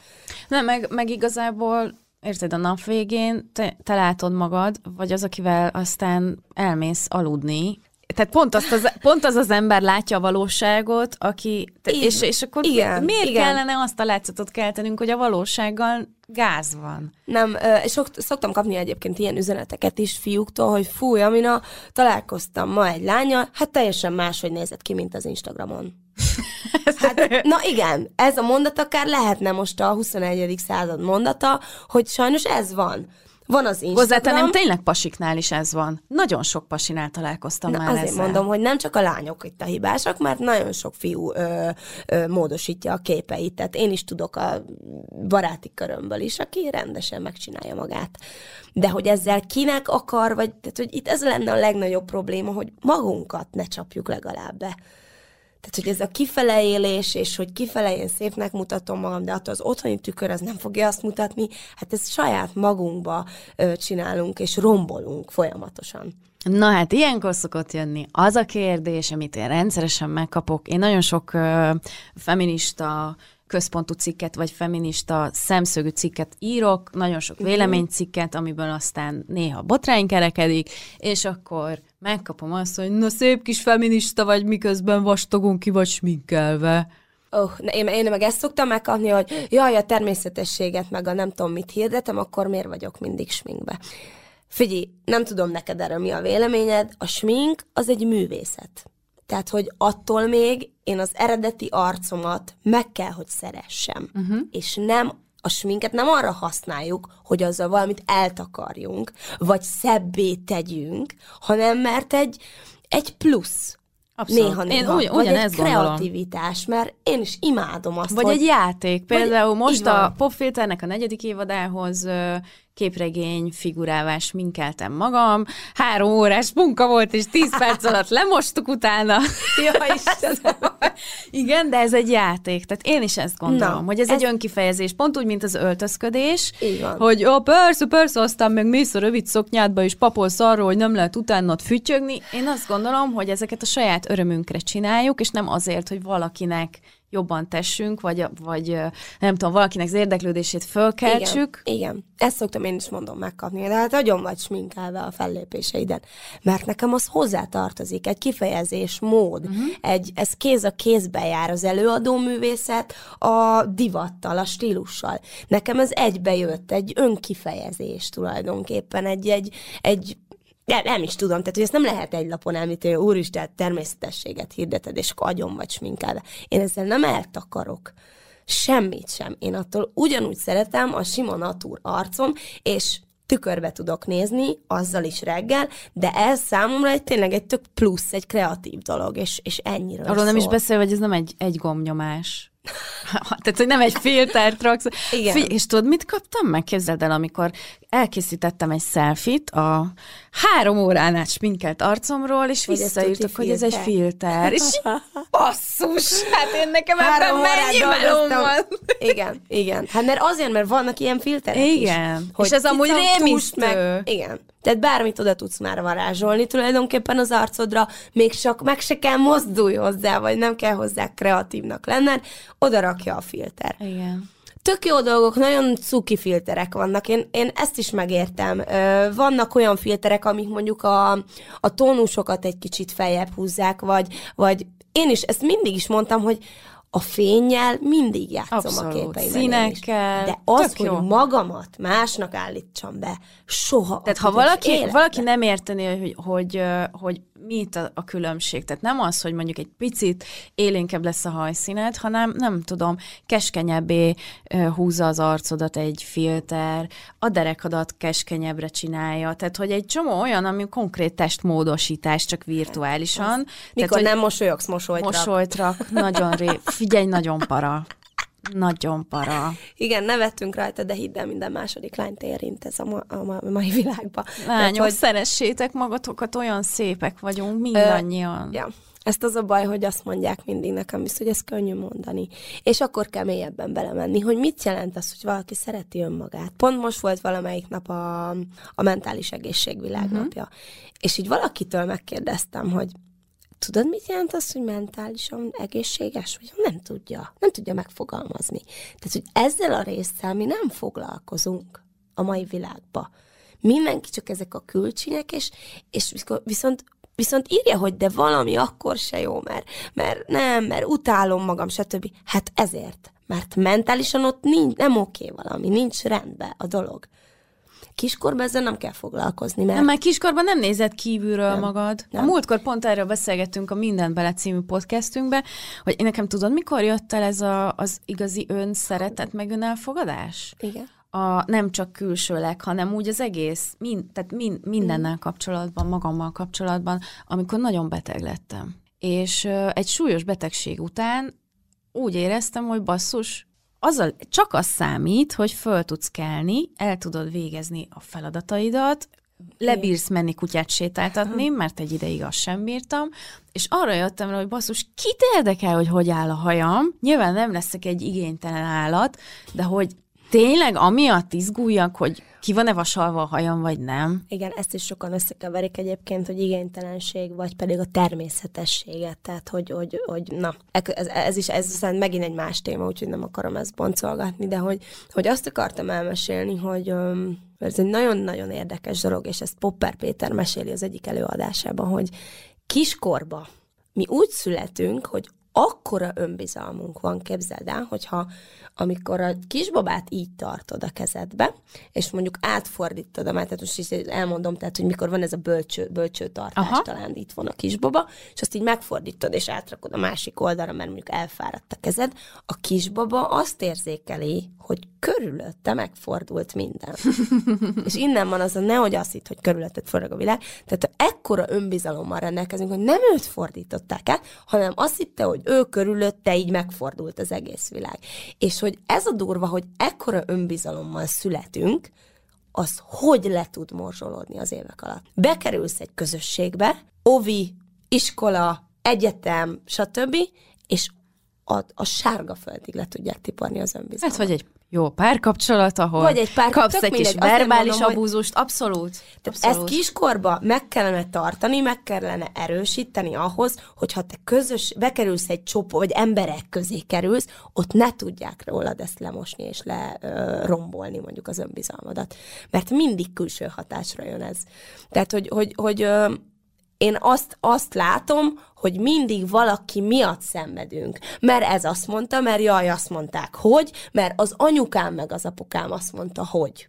Nem, meg, meg igazából, érted, a nap végén te, te látod magad, vagy az, akivel aztán elmész aludni, tehát pont, azt az, pont az az ember látja a valóságot, aki, te, Igen. és, és akkor Igen, miért igen. kellene azt a látszatot keltenünk, hogy a valósággal gáz van? Nem, sok, szoktam kapni egyébként ilyen üzeneteket is fiúktól, hogy fúj, Amina, találkoztam ma egy lánya, hát teljesen máshogy nézett ki, mint az Instagramon. Hát, na igen, ez a mondat akár lehetne most a 21. század mondata, hogy sajnos ez van. Van az Instagram. Hozzátenem, tényleg pasiknál is ez van. Nagyon sok pasinál találkoztam Na, már azért ezzel. mondom, hogy nem csak a lányok itt a hibásak, mert nagyon sok fiú ö, ö, módosítja a képeit. Tehát én is tudok a baráti körömből is, aki rendesen megcsinálja magát. De hogy ezzel kinek akar, vagy tehát, hogy itt ez lenne a legnagyobb probléma, hogy magunkat ne csapjuk legalább be. Tehát, hogy ez a kifele élés, és hogy kifele én szépnek mutatom magam, de attól az otthoni tükör az nem fogja azt mutatni, hát ezt saját magunkba csinálunk, és rombolunk folyamatosan. Na hát ilyenkor szokott jönni az a kérdés, amit én rendszeresen megkapok. Én nagyon sok ö, feminista központú cikket, vagy feminista szemszögű cikket írok, nagyon sok véleménycikket, amiből aztán néha botrány kerekedik, és akkor megkapom azt, hogy na szép kis feminista vagy, miközben vastagon ki vagy sminkelve. Oh, én, én meg ezt szoktam megkapni, hogy jaj, a természetességet, meg a nem tudom mit hirdetem, akkor miért vagyok mindig sminkbe? Figyelj, nem tudom neked erről mi a véleményed, a smink az egy művészet. Tehát, hogy attól még én az eredeti arcomat meg kell, hogy szeressem. Uh-huh. És nem a sminket nem arra használjuk, hogy azzal valamit eltakarjunk, vagy szebbé tegyünk, hanem mert egy, egy plusz. Abszolút. Néha, Én néha. ugy- vagy egy ugyanezt gondolom. kreativitás, mert én is imádom azt, Vagy hogy egy játék. Például így most a Popfilternek a negyedik évadához képregény figurávás minkeltem magam, három órás munka volt, és tíz perc alatt lemostuk utána. Ja, Istenem. Igen, de ez egy játék. Tehát én is ezt gondolom, Na, hogy ez, ez- egy önkifejezés, pont úgy, mint az öltözködés, van. hogy ó, persze, persze, aztán meg mész a rövid szoknyádba, és papolsz arról, hogy nem lehet utánad fütyögni. Én azt gondolom, hogy ezeket a saját örömünkre csináljuk, és nem azért, hogy valakinek jobban tessünk, vagy, vagy nem tudom, valakinek az érdeklődését fölkeltsük. Igen, igen. Ezt szoktam én is mondom megkapni, de hát nagyon vagy sminkelve a fellépéseiden. Mert nekem az hozzá-tartozik, egy kifejezés, mód, uh-huh. egy, ez kéz a kézbe jár az előadó művészet a divattal, a stílussal. Nekem ez egybejött, egy önkifejezés tulajdonképpen, egy, egy, egy nem, nem is tudom, tehát hogy ezt nem lehet egy lapon említeni, hogy úristen, természetességet hirdeted, és akkor agyon vagy sminkelve. Én ezzel nem eltakarok. Semmit sem. Én attól ugyanúgy szeretem a sima natúr arcom, és tükörbe tudok nézni, azzal is reggel, de ez számomra egy tényleg egy tök plusz, egy kreatív dolog, és, és ennyiről Arról nem is szól. beszél, hogy ez nem egy, egy gombnyomás. Tehát, hogy nem egy filtert raksz. Igen. Figy- és tudod, mit kaptam meg? Képzeld el, amikor elkészítettem egy selfit a három órán át sminkelt arcomról, és Hogy visszaírtak, hogy ez egy filter. És basszus! Hát én nekem Három ebben mennyi melóm van? Igen, igen. Hát mert azért, mert vannak ilyen filterek Igen. is. És ez amúgy rémisztő. Meg, igen. Tehát bármit oda tudsz már varázsolni tulajdonképpen az arcodra, még csak meg se kell mozdulj hozzá, vagy nem kell hozzá kreatívnak lenned, oda rakja a filter. Igen. Tök jó dolgok, nagyon cuki filterek vannak, én, én ezt is megértem. Vannak olyan filterek, amik mondjuk a, a tónusokat egy kicsit feljebb húzzák, vagy, vagy én is ezt mindig is mondtam, hogy a fényjel mindig játszom Abszolút. a képeimben. Színekkel. De az, Tök hogy jó. magamat másnak állítsam be, soha. Tehát ha valaki, életben. valaki nem értené, hogy, hogy, hogy mi itt a, a különbség, tehát nem az, hogy mondjuk egy picit élénkebb lesz a hajszíned, hanem nem tudom, keskenyebbé húzza az arcodat egy filter, a derekadat keskenyebbre csinálja, tehát hogy egy csomó olyan, ami konkrét testmódosítás, csak virtuálisan. Mikor tehát, nem mosolyogsz, mosolyt rak. mosolyt rak, nagyon ré... Figyelj, nagyon para. Nagyon para. Igen, nevettünk rajta, de hidd el, minden második lányt érint ez a, ma, a ma- mai világban. Lányok, hogy- szeressétek magatokat, olyan szépek vagyunk mindannyian. Ja. Ezt az a baj, hogy azt mondják mindig nekem is, hogy ez könnyű mondani. És akkor kell mélyebben belemenni, hogy mit jelent az, hogy valaki szereti önmagát. Pont most volt valamelyik nap a, a mentális egészségvilágnapja. Uh-huh. És így valakitől megkérdeztem, hogy tudod, mit jelent az, hogy mentálisan egészséges? Vagy nem tudja. Nem tudja megfogalmazni. Tehát, hogy ezzel a résszel mi nem foglalkozunk a mai világba. Mindenki csak ezek a külcsinek, és, és viszont Viszont írja, hogy de valami akkor se jó, mert, mert nem, mert utálom magam, stb. Hát ezért. Mert mentálisan ott nincs, nem oké valami, nincs rendben a dolog. Kiskorban ezzel nem kell foglalkozni, mert Nem, mert kiskorban nem nézed kívülről nem, magad. nem. A múltkor pont erről beszélgettünk a Minden Bele című podcastünkbe, hogy én nekem tudod, mikor jött el ez a, az igazi önszeretet, meg önelfogadás? igen. A, nem csak külsőleg, hanem úgy az egész, mind, tehát mind, mindennel kapcsolatban, magammal kapcsolatban, amikor nagyon beteg lettem. És egy súlyos betegség után úgy éreztem, hogy basszus, azzal csak az számít, hogy föl tudsz kelni, el tudod végezni a feladataidat, lebírsz menni kutyát sétáltatni, mert egy ideig azt sem bírtam, és arra jöttem rá, hogy basszus, kit érdekel, hogy hogy áll a hajam? Nyilván nem leszek egy igénytelen állat, de hogy tényleg amiatt izguljak, hogy ki van-e vasalva a hajam, vagy nem? Igen, ezt is sokan összekeverik egyébként, hogy igénytelenség, vagy pedig a természetességet, tehát hogy, hogy, hogy na, ez, ez is, ez aztán megint egy más téma, úgyhogy nem akarom ezt boncolgatni, de hogy, hogy azt akartam elmesélni, hogy ez egy nagyon-nagyon érdekes dolog, és ezt Popper Péter meséli az egyik előadásában, hogy kiskorba mi úgy születünk, hogy akkora önbizalmunk van, képzeld el, hogyha amikor a kisbabát így tartod a kezedbe, és mondjuk átfordítod a mert tehát most is elmondom, tehát, hogy mikor van ez a bölcső, bölcső tartás, Aha. talán itt van a kisbaba, és azt így megfordítod, és átrakod a másik oldalra, mert mondjuk elfáradt a kezed, a kisbaba azt érzékeli, hogy körülötte megfordult minden. és innen van az a nehogy azt hitt, hogy körülötted forog a világ. Tehát ekkora önbizalommal rendelkezünk, hogy nem őt fordították át, hanem azt hitte, hogy ő körülötte így megfordult az egész világ. És hogy ez a durva, hogy ekkora önbizalommal születünk, az hogy le tud morzsolódni az évek alatt. Bekerülsz egy közösségbe, ovi, iskola, egyetem, stb., és a, a sárga földig le tudják tiparni az önbizalmat. Hát, vagy egy jó párkapcsolat, ahol Vagy egy pár- kapsz egy kis mindegy, azért verbális mondom, hogy- abúzust, abszolút. Tehát abszolút. ezt kiskorba meg kellene tartani, meg kellene erősíteni ahhoz, hogyha te közös, bekerülsz egy csoport, vagy emberek közé kerülsz, ott ne tudják rólad ezt lemosni és lerombolni mondjuk az önbizalmadat. Mert mindig külső hatásra jön ez. Tehát, hogy, hogy, hogy ö, én azt, azt látom, hogy mindig valaki miatt szenvedünk. Mert ez azt mondta, mert jaj, azt mondták, hogy, mert az anyukám meg az apukám azt mondta, hogy.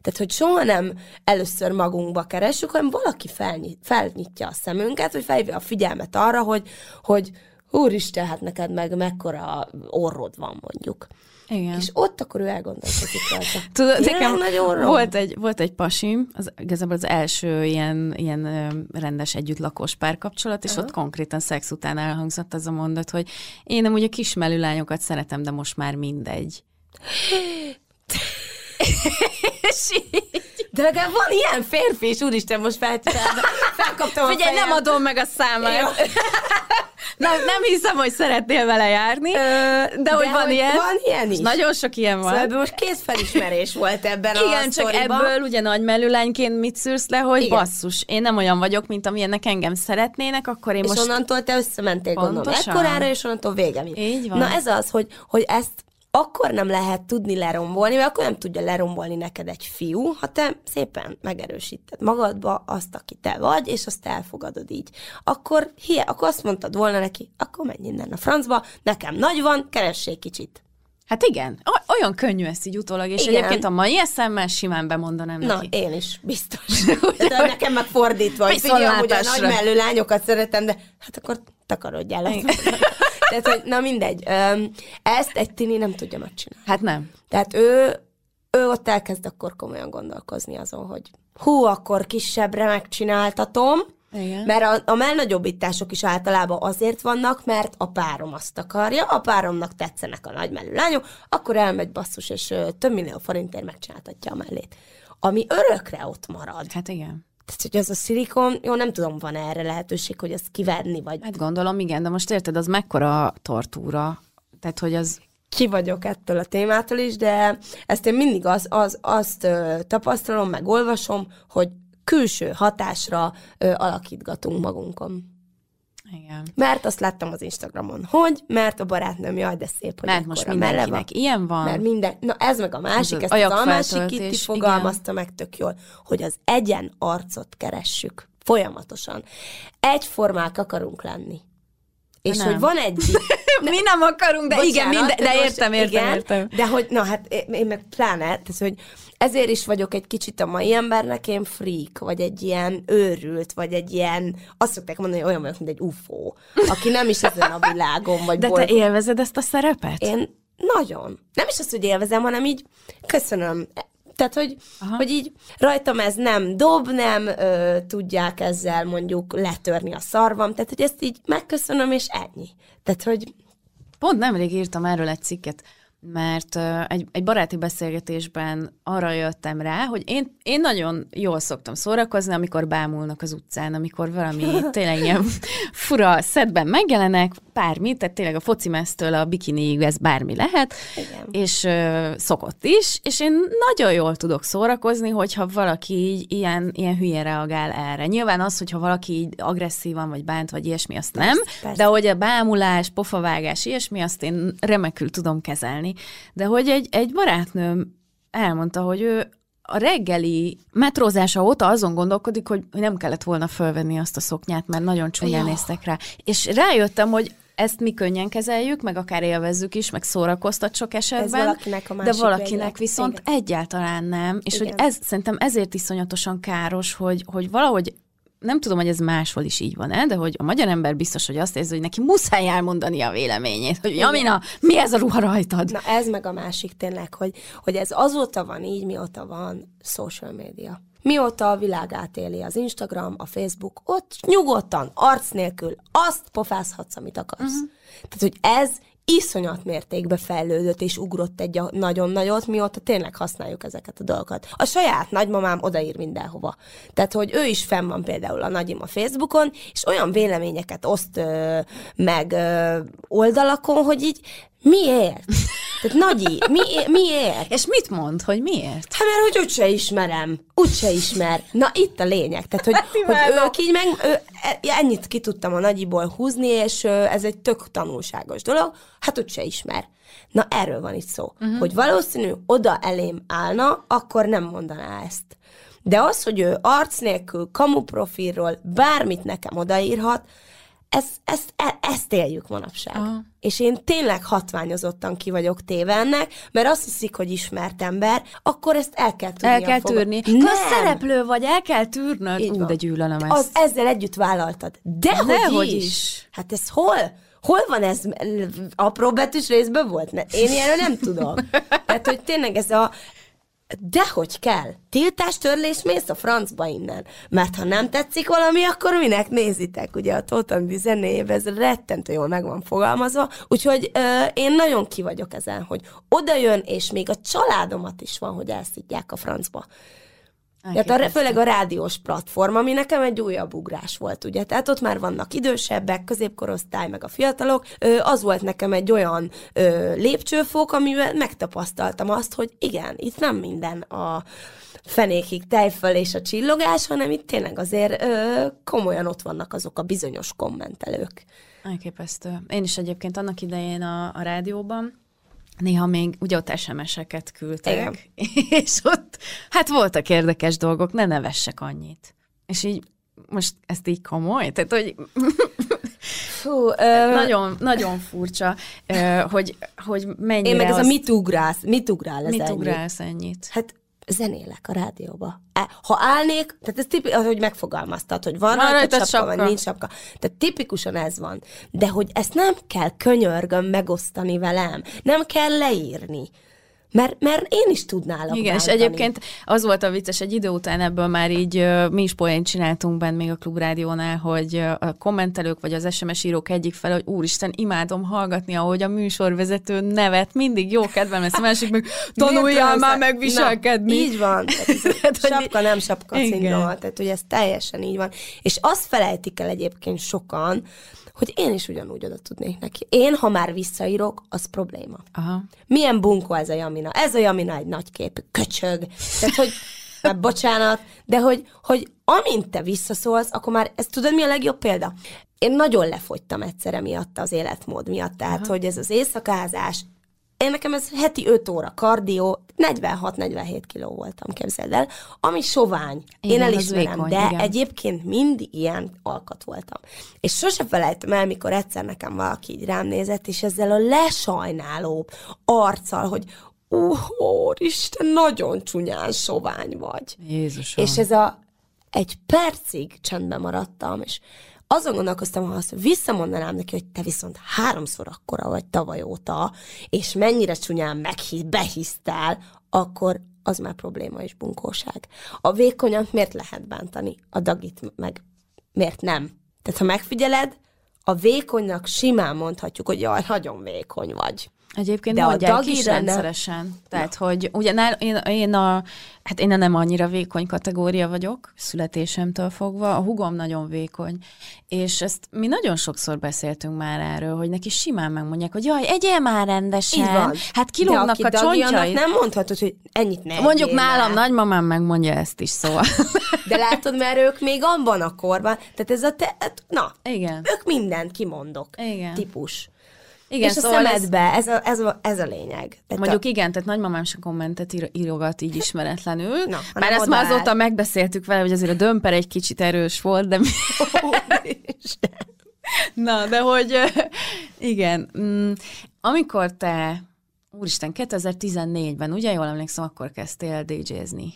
Tehát, hogy soha nem először magunkba keressük, hanem valaki felnyit, felnyitja a szemünket, vagy felhívja a figyelmet arra, hogy, hogy úristen, hát neked meg mekkora orrod van mondjuk. Igen. És ott akkor ő elgondolkozik rajta. Tudod, Tényleg nekem nagyon volt egy, volt egy pasim, az, igazából az első ilyen, ilyen rendes együttlakos párkapcsolat, és Aha. ott konkrétan szex után elhangzott ez a mondat, hogy én nem ugye kismelű lányokat szeretem, de most már mindegy. és így, De legalább van ilyen férfi, és úristen, most fel, felkaptam a figyelj, nem fejem. adom meg a számát. Nem, nem hiszem, hogy szeretnél vele járni, Ö, de, hogy van ilyen. Van ilyen is. És nagyon sok ilyen van. Szóval most kézfelismerés volt ebben a Igen, csak sztoriban. ebből ugye nagy melülányként mit szűrsz le, hogy Igen. basszus, én nem olyan vagyok, mint amilyennek engem szeretnének, akkor én És most... onnantól te összementél gondolom ekkorára, és onnantól vége. Így van. Na ez az, hogy, hogy ezt akkor nem lehet tudni lerombolni, mert akkor nem tudja lerombolni neked egy fiú, ha te szépen megerősíted magadba azt, aki te vagy, és azt elfogadod így. Akkor, hie, akkor azt mondtad volna neki, akkor menj innen a francba, nekem nagy van, keressék kicsit. Hát igen, olyan könnyű ezt így utólag, és Igen. egyébként a mai eszemmel simán bemondanám Na, neki. én is, biztos. De nekem meg fordítva, hogy figyelj, hogy a nagy mellő lányokat szeretem, de hát akkor takarodjál. Tehát, hogy na mindegy. Ezt egy tini nem tudja megcsinálni. Hát nem. Tehát ő, ő ott elkezd akkor komolyan gondolkozni azon, hogy hú, akkor kisebbre megcsináltatom, Igen. mert a, a melnagyobbítások is általában azért vannak, mert a párom azt akarja, a páromnak tetszenek a nagymelű lányok, akkor elmegy basszus, és több millió forintért megcsináltatja a mellét. Ami örökre ott marad. Hát igen. Tehát, hogy az a szilikon, jó, nem tudom, van erre lehetőség, hogy ezt kivenni, vagy Hát gondolom, igen, de most érted, az mekkora tortúra. Tehát, hogy az... ki vagyok ettől a témától is, de ezt én mindig az, az, azt ö, tapasztalom, meg olvasom, hogy külső hatásra ö, alakítgatunk magunkon. Igen. Mert azt láttam az Instagramon, hogy, mert a barátnőm, jaj, de szép, hogy Mert most melle van. mindenkinek ilyen van. Mert minden, na ez meg a másik, Az ezt az Almási ajakfeltöltés, Kitti fogalmazta meg tök jól, hogy az egyen arcot keressük folyamatosan. Egyformák akarunk lenni. És Nem. hogy van egy... Mi nem akarunk, de igen, Bocsánat, minden, de értem, értem, igen, értem. De hogy, na hát én, meg pláne, tehát, hogy ezért is vagyok egy kicsit a mai embernek én freak, vagy egy ilyen őrült, vagy egy ilyen, azt szokták mondani, hogy olyan vagyok, mint egy UFO, aki nem is ezen a világon, vagy De te bolygón. élvezed ezt a szerepet? Én nagyon. Nem is azt, hogy élvezem, hanem így köszönöm. Tehát, hogy, hogy így rajtam ez nem dob, nem ö, tudják ezzel mondjuk letörni a szarvam, tehát, hogy ezt így megköszönöm, és ennyi. Tehát, hogy Pont nemrég írtam erről egy cikket, mert egy, egy baráti beszélgetésben arra jöttem rá, hogy én, én nagyon jól szoktam szórakozni, amikor bámulnak az utcán, amikor valami tényleg ilyen fura szedben megjelenek, bármi, tehát tényleg a focimesztől a bikiniig ez bármi lehet, Igen. és uh, szokott is, és én nagyon jól tudok szórakozni, hogyha valaki így ilyen, ilyen hülye reagál erre. Nyilván az, hogyha valaki így agresszívan, vagy bánt, vagy ilyesmi, azt nem, persze. de hogy a bámulás, pofavágás, ilyesmi, azt én remekül tudom kezelni. De hogy egy, egy barátnőm elmondta, hogy ő a reggeli metrózása óta azon gondolkodik, hogy nem kellett volna fölvenni azt a szoknyát, mert nagyon csúnyán Ja. néztek rá. És rájöttem, hogy ezt mi könnyen kezeljük, meg akár élvezzük is, meg szórakoztat sok esetben, valakinek a de másik valakinek véglet. viszont Igen. egyáltalán nem. És Igen. hogy ez szerintem ezért iszonyatosan káros, hogy, hogy valahogy nem tudom, hogy ez máshol is így van-e, de hogy a magyar ember biztos, hogy azt érzi, hogy neki muszáj elmondani a véleményét, hogy Jamina, mi ez a ruha rajtad? Na ez meg a másik tényleg, hogy, hogy ez azóta van így, mióta van social media. Mióta a világ átéli az Instagram, a Facebook, ott nyugodtan, arc nélkül azt pofázhatsz, amit akarsz. Uh-huh. Tehát, hogy ez iszonyat mértékbe fejlődött és ugrott egy nagyon nagyot, mióta tényleg használjuk ezeket a dolgokat. A saját nagymamám odaír mindenhova. Tehát, hogy ő is fenn van például a nagyim a Facebookon, és olyan véleményeket oszt ö, meg ö, oldalakon, hogy így miért? Tehát Nagyi, mi, miért? És mit mond, hogy miért? Hát mert hogy úgyse ismerem, úgyse ismer. Na itt a lényeg, tehát hogy, hogy imádom. ők így meg, ő, e- ennyit ki tudtam a nagyiból húzni, és ez egy tök tanulságos dolog, hát úgyse ismer. Na erről van itt szó, uh-huh. hogy valószínű oda elém állna, akkor nem mondaná ezt. De az, hogy ő arc nélkül, kamu profilról bármit nekem odaírhat, ezt, ezt, e, ezt éljük manapság. Aha. És én tényleg hatványozottan ki vagyok téve ennek, mert azt hiszik, hogy ismert ember, akkor ezt el kell tudni. El kell tűrni. Nem. Ha szereplő vagy, el kell tűrnöd. Így Ú, van. de gyűlölöm ezt. Az ezzel együtt vállaltad. Dehogy Dehogy is. is. Hát ez hol? Hol van ez? Apró betűs részben volt? Ne- Én ilyenről nem tudom. Tehát, hogy tényleg ez a Dehogy kell. Tiltás, törlés, mész a francba innen. Mert ha nem tetszik valami, akkor minek nézitek? Ugye a Tótandi zenéjében ez rettentő jól meg van fogalmazva. Úgyhogy ö, én nagyon ki vagyok ezen, hogy oda jön, és még a családomat is van, hogy elszidják a francba. Tehát a, főleg a rádiós platform, ami nekem egy újabb ugrás volt, ugye. Tehát ott már vannak idősebbek, középkorosztály, meg a fiatalok. Az volt nekem egy olyan lépcsőfok, amivel megtapasztaltam azt, hogy igen, itt nem minden a fenékig tejföl és a csillogás, hanem itt tényleg azért ö, komolyan ott vannak azok a bizonyos kommentelők. Elképesztő. Én is egyébként annak idején a, a rádióban, néha még ugye ott SMS-eket küldtek, Igen. és ott hát voltak érdekes dolgok, ne nevessek annyit. És így most ezt így komoly? Tehát, hogy Fú, ö, nagyon, nagyon furcsa, ö, hogy, hogy mennyire én meg ez a azt- mit ugrálsz, mit ugrál ez mit ennyi? ugrálsz ennyit? Hát zenélek a rádióba. E, Ha állnék, tehát ez tipikus, ahogy megfogalmaztad, hogy van, Van rajta sapka, sapka. vagy nincs sapka. Tehát tipikusan ez van. De hogy ezt nem kell könyörgöm megosztani velem. Nem kell leírni. Mert, mert én is tudnálok Igen, és bántani. egyébként az volt a vicces, egy idő után ebből már így ö, mi is poént csináltunk bent még a klubrádiónál, hogy a kommentelők vagy az SMS írók egyik fel, hogy úristen, imádom hallgatni, ahogy a műsorvezető nevet, mindig jó kedvem lesz, a másik meg tanuljál már össze- megviselkedni. Na, így van. Tehát sapka nem sapka szindróma. Tehát, hogy ez teljesen így van. És azt felejtik el egyébként sokan, hogy én is ugyanúgy oda tudnék neki. Én, ha már visszaírok, az probléma. Aha. Milyen bunkó ez a Jamina? Ez a Jamina egy nagy képű köcsög. Tehát, hogy már bocsánat, de hogy, hogy amint te visszaszólsz, akkor már, ez tudod mi a legjobb példa? Én nagyon lefogytam egyszerre miatt az életmód miatt, tehát, Aha. hogy ez az éjszakázás, én nekem ez heti 5 óra kardió, 46-47 kiló voltam, képzeld el, ami sovány. Én Igen, az elismerem, vékony, de igen. egyébként mindig ilyen alkat voltam. És sose felejtem el, mikor egyszer nekem valaki így rám nézett, és ezzel a lesajnáló arccal, hogy Ó, Isten, nagyon csúnyán sovány vagy. Jézusom. És ez a egy percig csendben maradtam, és azon gondolkoztam, ha azt visszamondanám neki, hogy te viszont háromszor akkora vagy tavaly óta, és mennyire csúnyán meghi- behisztál, akkor az már probléma és bunkóság. A vékonyat miért lehet bántani? A dagit meg miért nem? Tehát ha megfigyeled, a vékonynak simán mondhatjuk, hogy jaj, nagyon vékony vagy. Egyébként De De a mondják dagire is rendszeresen. Tehát, hogy ugye nál, én, én, a, hát én a nem annyira vékony kategória vagyok, születésemtől fogva, a hugom nagyon vékony, és ezt mi nagyon sokszor beszéltünk már erről, hogy neki simán megmondják, hogy jaj, egyél már rendesen, Így van. hát kilógnak a dagi, csontjai. nem mondhatod, hogy ennyit ne Mondjuk nálam nagymamám megmondja ezt is, szóval. De látod, mert ők még abban a korban, tehát ez a te, hát, na, Igen. ők mindent kimondok Igen. típus. Igen, és a szóval ez- szemedbe, ez, a, ez, a, ez a lényeg. Tehát Mondjuk a, igen, tehát nagymamám sem kommentet ír, írogat így ismeretlenül. Na, hanem ezt már azóta megbeszéltük vele, hogy azért a dömper egy kicsit erős volt, de mi... Na, de hogy igen, mm, amikor te, úristen, 2014-ben, ugye jól emlékszem, akkor kezdtél DJ-zni.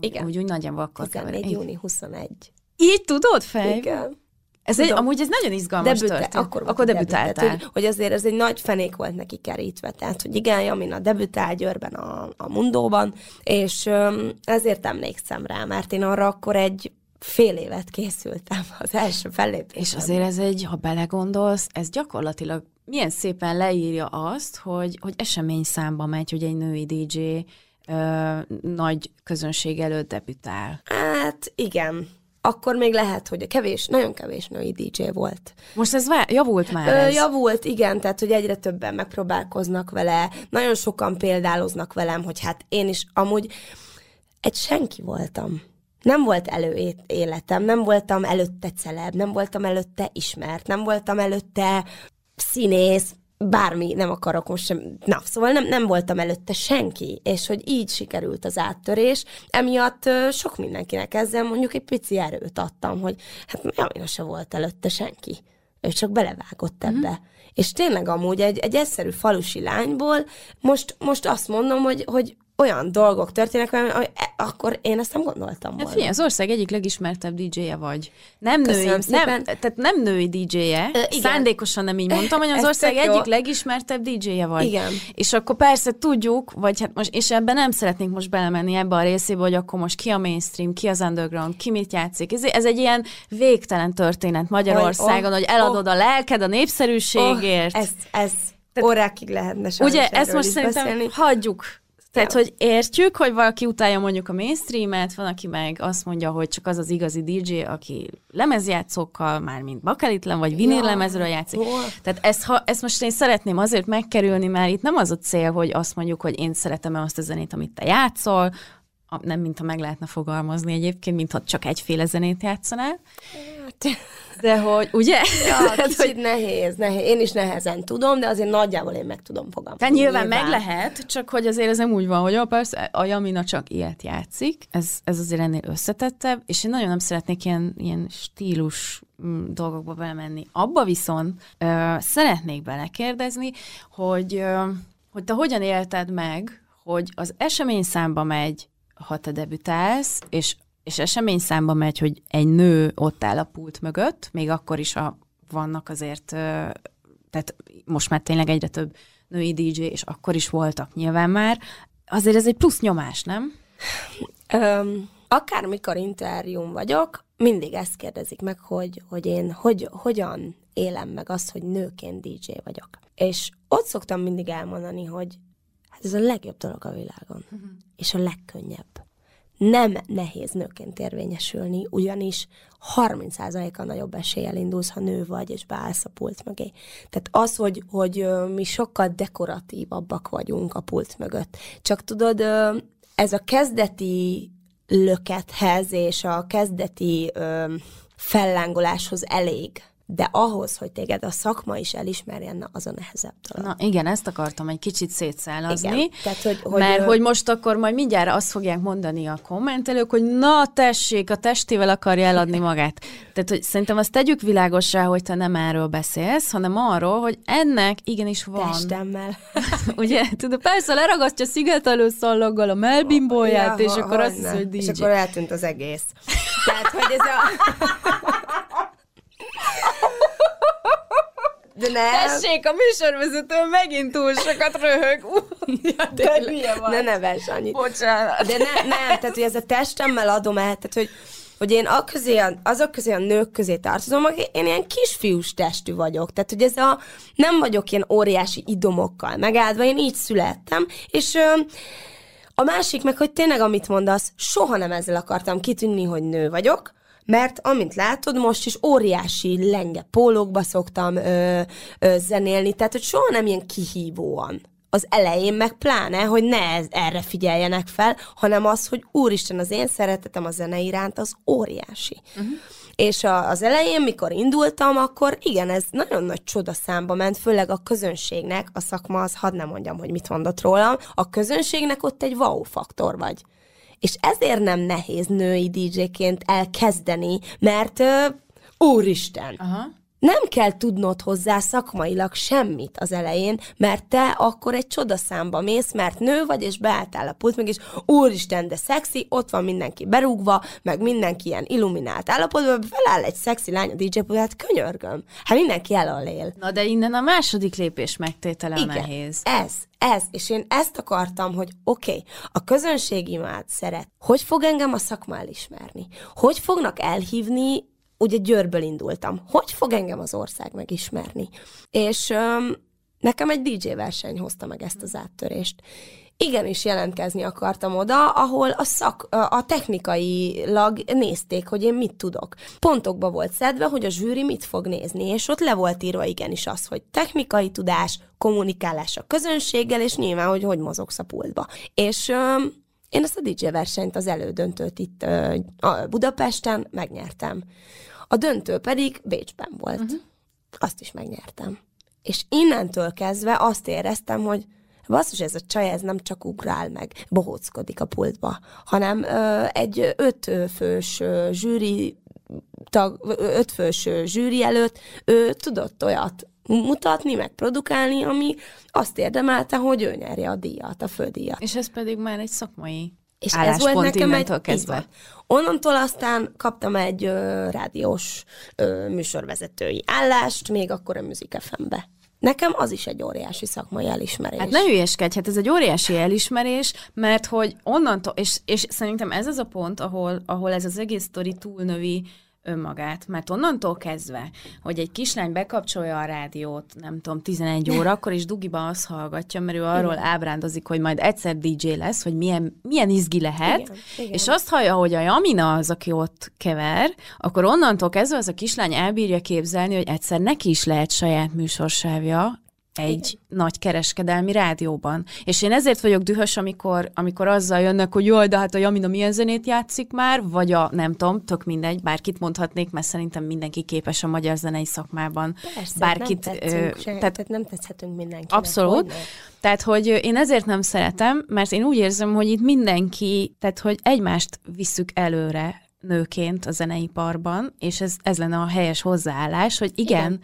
Igen. Úgy, úgy nagyjából akkor 14. kevered. júni 21. Így tudod, fej? Igen. Ez egy, amúgy ez nagyon izgalmas Debüte, történet. akkor, akkor debütáltál. Tehát, hogy, hogy azért ez egy nagy fenék volt neki kerítve. Tehát, hogy igen, Jamina debütál Győrben a, a Mundóban, és öm, ezért emlékszem rá, mert én arra akkor egy fél évet készültem az első fellépésre. És azért ez egy, ha belegondolsz, ez gyakorlatilag milyen szépen leírja azt, hogy, hogy esemény számba megy, hogy egy női DJ ö, nagy közönség előtt debütál. Hát igen, akkor még lehet, hogy kevés, nagyon kevés női DJ volt. Most ez vá- javult már Ö, ez? javult, igen, tehát hogy egyre többen megpróbálkoznak vele, nagyon sokan példáloznak velem, hogy hát én is amúgy egy senki voltam. Nem volt előéletem, nem voltam előtte celeb, nem voltam előtte ismert, nem voltam előtte színész, bármi, nem akarok most sem, na, szóval nem, nem voltam előtte senki, és hogy így sikerült az áttörés, emiatt sok mindenkinek ezzel mondjuk egy pici erőt adtam, hogy hát Jamina se volt előtte senki. Ő csak belevágott ebbe. Mm. És tényleg amúgy egy, egy egyszerű falusi lányból most, most azt mondom, hogy, hogy olyan dolgok történnek, velem, hogy e- akkor én ezt nem gondoltam volna. Hát figyelj, az ország egyik legismertebb DJ-je vagy. Nem Köszönöm női, nem, tehát nem női DJ-je, Ö, igen. szándékosan nem így mondtam, hogy az Ez ország tök jó. egyik legismertebb DJ-je vagy. Igen. És akkor persze tudjuk, vagy hát most, és ebben nem szeretnénk most belemenni ebbe a részébe, hogy akkor most ki a mainstream, ki az underground, ki mit játszik. Ez, ez egy ilyen végtelen történet Magyarországon, oh, hogy eladod a lelked a népszerűségért. Oh, ez, ez órákig lehetne Ugye, ezt most szerintem beszélni. hagyjuk. Tehát, Ja. hogy értjük, hogy valaki utálja mondjuk a mainstreamet, van, aki meg azt mondja, hogy csak az az igazi DJ, aki lemezjátszókkal, már mint bakelitlen, vagy vinillemezről játszik. Hol? Tehát ezt, ha, ezt most én szeretném azért megkerülni, mert itt nem az a cél, hogy azt mondjuk, hogy én szeretem-e azt a zenét, amit te játszol, nem mintha meg lehetne fogalmazni egyébként, mintha csak egyféle zenét játszanál, de hogy, ugye? Ja, Tehát, hogy kicsit nehéz, nehéz. Én is nehezen tudom, de azért nagyjából én meg tudom fogalmazni. Tehát nyilván, meg lehet, csak hogy azért ez nem úgy van, hogy ó, persze, a Jamina csak ilyet játszik, ez, ez azért ennél összetettebb, és én nagyon nem szeretnék ilyen, ilyen stílus mm, dolgokba belemenni. Abba viszont ö, szeretnék belekérdezni, hogy, ö, hogy te hogyan élted meg, hogy az esemény számba megy, ha te debütálsz, és, és esemény számba megy, hogy egy nő ott áll a pult mögött, még akkor is a, vannak azért, tehát most már tényleg egyre több női DJ, és akkor is voltak nyilván már. Azért ez egy plusz nyomás, nem? Öm, akármikor interjún vagyok, mindig ezt kérdezik meg, hogy, hogy én hogy, hogyan élem meg azt, hogy nőként DJ vagyok. És ott szoktam mindig elmondani, hogy hát ez a legjobb dolog a világon, uh-huh. és a legkönnyebb. Nem nehéz nőként érvényesülni, ugyanis 30%-kal nagyobb eséllyel indulsz, ha nő vagy, és beállsz a pult mögé. Tehát az, hogy, hogy mi sokkal dekoratívabbak vagyunk a pult mögött. Csak tudod, ez a kezdeti lökethez és a kezdeti fellángoláshoz elég. De ahhoz, hogy téged a szakma is elismerjen, na, az a nehezebb dolog. Na igen, ezt akartam egy kicsit szétszálazni. Igen, tehát, hogy- hogy, mert ö- hogy most akkor majd mindjárt azt fogják mondani a kommentelők, hogy na tessék, a testével akarja eladni magát. Tehát, hogy szerintem azt tegyük világosra, hogy te nem erről beszélsz, hanem arról, hogy ennek igenis van. Testemmel. Ugye, tudod, persze leragasztja szigetelő szallaggal a melbimbóját, és ha- akkor azt hiszi, hogy DJ. És akkor eltűnt az egész. Tehát, hogy ez a... De nem. Tessék, a műsorvezető megint túl sokat röhög. ja, De hülye vagy. Ne neves annyit. Bocsánat. De ne, nem, tehát hogy ez a testemmel adom el, tehát hogy, hogy én a közé, azok közé a nők közé tartozom, aki én ilyen kisfiús testű vagyok. Tehát, hogy ez a, nem vagyok ilyen óriási idomokkal megáldva, én így születtem, és ö, a másik meg, hogy tényleg, amit mondasz, soha nem ezzel akartam kitűnni, hogy nő vagyok, mert amint látod, most is óriási lenge pólókba szoktam ö, ö, zenélni, tehát hogy soha nem ilyen kihívóan. Az elején meg pláne, hogy ne ez, erre figyeljenek fel, hanem az, hogy úristen, az én szeretetem a zene iránt az óriási. Uh-huh. És a, az elején, mikor indultam, akkor igen, ez nagyon nagy csoda számba ment, főleg a közönségnek, a szakma az, hadd nem mondjam, hogy mit mondott rólam, a közönségnek ott egy wow faktor vagy. És ezért nem nehéz női DJ-ként elkezdeni, mert ö, úristen, Aha. nem kell tudnod hozzá szakmailag semmit az elején, mert te akkor egy csodaszámba mész, mert nő vagy, és beálltál a pult, meg és úristen, de szexi, ott van mindenki berúgva, meg mindenki ilyen illuminált állapotban, feláll egy szexi lány a DJ pultát, könyörgöm. Hát mindenki elől él. Na de innen a második lépés megtétele a nehéz. Ez, Ez, és én ezt akartam, hogy oké, okay, a közönség imád szeret. Hogy fog engem a szakma elismerni? Hogy fognak elhívni ugye Győrből indultam. Hogy fog engem az ország megismerni? És um, nekem egy DJ verseny hozta meg ezt az áttörést. Igenis jelentkezni akartam oda, ahol a, szak, a technikailag nézték, hogy én mit tudok. Pontokba volt szedve, hogy a zsűri mit fog nézni, és ott le volt írva igenis az, hogy technikai tudás, kommunikálás a közönséggel, és nyilván, hogy hogy mozogsz a pultba. És um, én ezt a DJ versenyt, az elődöntőt itt uh, Budapesten megnyertem. A döntő pedig Bécsben volt. Uh-huh. Azt is megnyertem. És innentől kezdve azt éreztem, hogy basszus, ez a csaj, ez nem csak ugrál meg, bohóckodik a pultba, hanem ö, egy ötfős zsűri tag, ötfős zsűri előtt ő tudott olyat mutatni, meg produkálni, ami azt érdemelte, hogy ő nyerje a díjat, a földíjat. És ez pedig már egy szakmai és ez volt nekem egy, kezdve. Onnantól aztán kaptam egy ö, rádiós ö, műsorvezetői állást, még akkor a Music FM-be. Nekem az is egy óriási szakmai elismerés. Hát ne hülyeskedj, hát ez egy óriási elismerés, mert hogy onnantól, és, és szerintem ez az a pont, ahol, ahol ez az egész sztori túlnövi önmagát, mert onnantól kezdve, hogy egy kislány bekapcsolja a rádiót, nem tudom, 11 óra, akkor is dugiba azt hallgatja, mert ő arról igen. ábrándozik, hogy majd egyszer DJ lesz, hogy milyen, milyen izgi lehet, igen, igen. és azt hallja, hogy a Jamina az, aki ott kever, akkor onnantól kezdve az a kislány elbírja képzelni, hogy egyszer neki is lehet saját műsorsávja, egy Igen. nagy kereskedelmi rádióban. És én ezért vagyok dühös, amikor, amikor azzal jönnek, hogy jaj, de hát a Jamina milyen zenét játszik már, vagy a nem tudom, tök mindegy, bárkit mondhatnék, mert szerintem mindenki képes a magyar zenei szakmában. Persze, bárkit, nem tetszünk, ö, tehát, tehát nem tetszhetünk mindenkinek. Abszolút. Hogy tehát, hogy én ezért nem szeretem, mert én úgy érzem, hogy itt mindenki, tehát, hogy egymást visszük előre nőként a zeneiparban, és ez, ez lenne a helyes hozzáállás, hogy igen, igen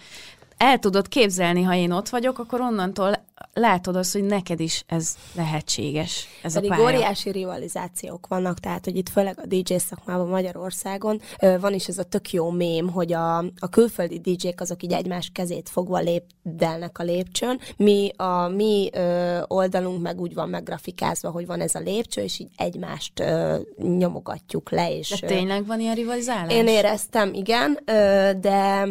el tudod képzelni, ha én ott vagyok, akkor onnantól látod azt, hogy neked is ez lehetséges. Ez Pedig a pálya. óriási rivalizációk vannak, tehát hogy itt főleg a DJ szakmában Magyarországon van is ez a tök jó mém, hogy a, a külföldi DJ-k azok így egymás kezét fogva lépdelnek a lépcsőn, mi a mi ö, oldalunk meg úgy van meggrafikázva, hogy van ez a lépcső, és így egymást ö, nyomogatjuk le. És, de tényleg van ilyen rivalizálás? Én éreztem, igen, ö, de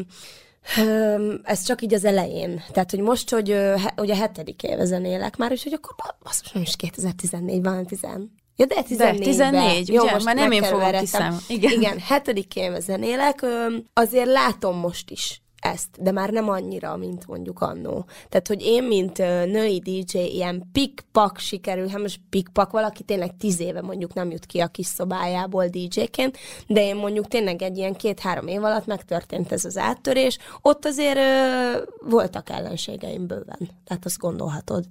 ez csak így az elején. Tehát, hogy most, hogy ugye a hetedik éve zenélek már, és hogy akkor azt most is 2014 van, 10. Ja, de 14 de 14, Jó, ugye? Most már nem én fogom kiszám. Igen. Igen, hetedik éve zenélek, azért látom most is ezt, de már nem annyira, mint mondjuk annó. Tehát, hogy én, mint női DJ, ilyen pikpak sikerül, hát most pikpak, valaki tényleg tíz éve mondjuk nem jut ki a kis szobájából DJ-ként, de én mondjuk tényleg egy ilyen két-három év alatt megtörtént ez az áttörés, ott azért ö, voltak ellenségeim bőven. Tehát azt gondolhatod,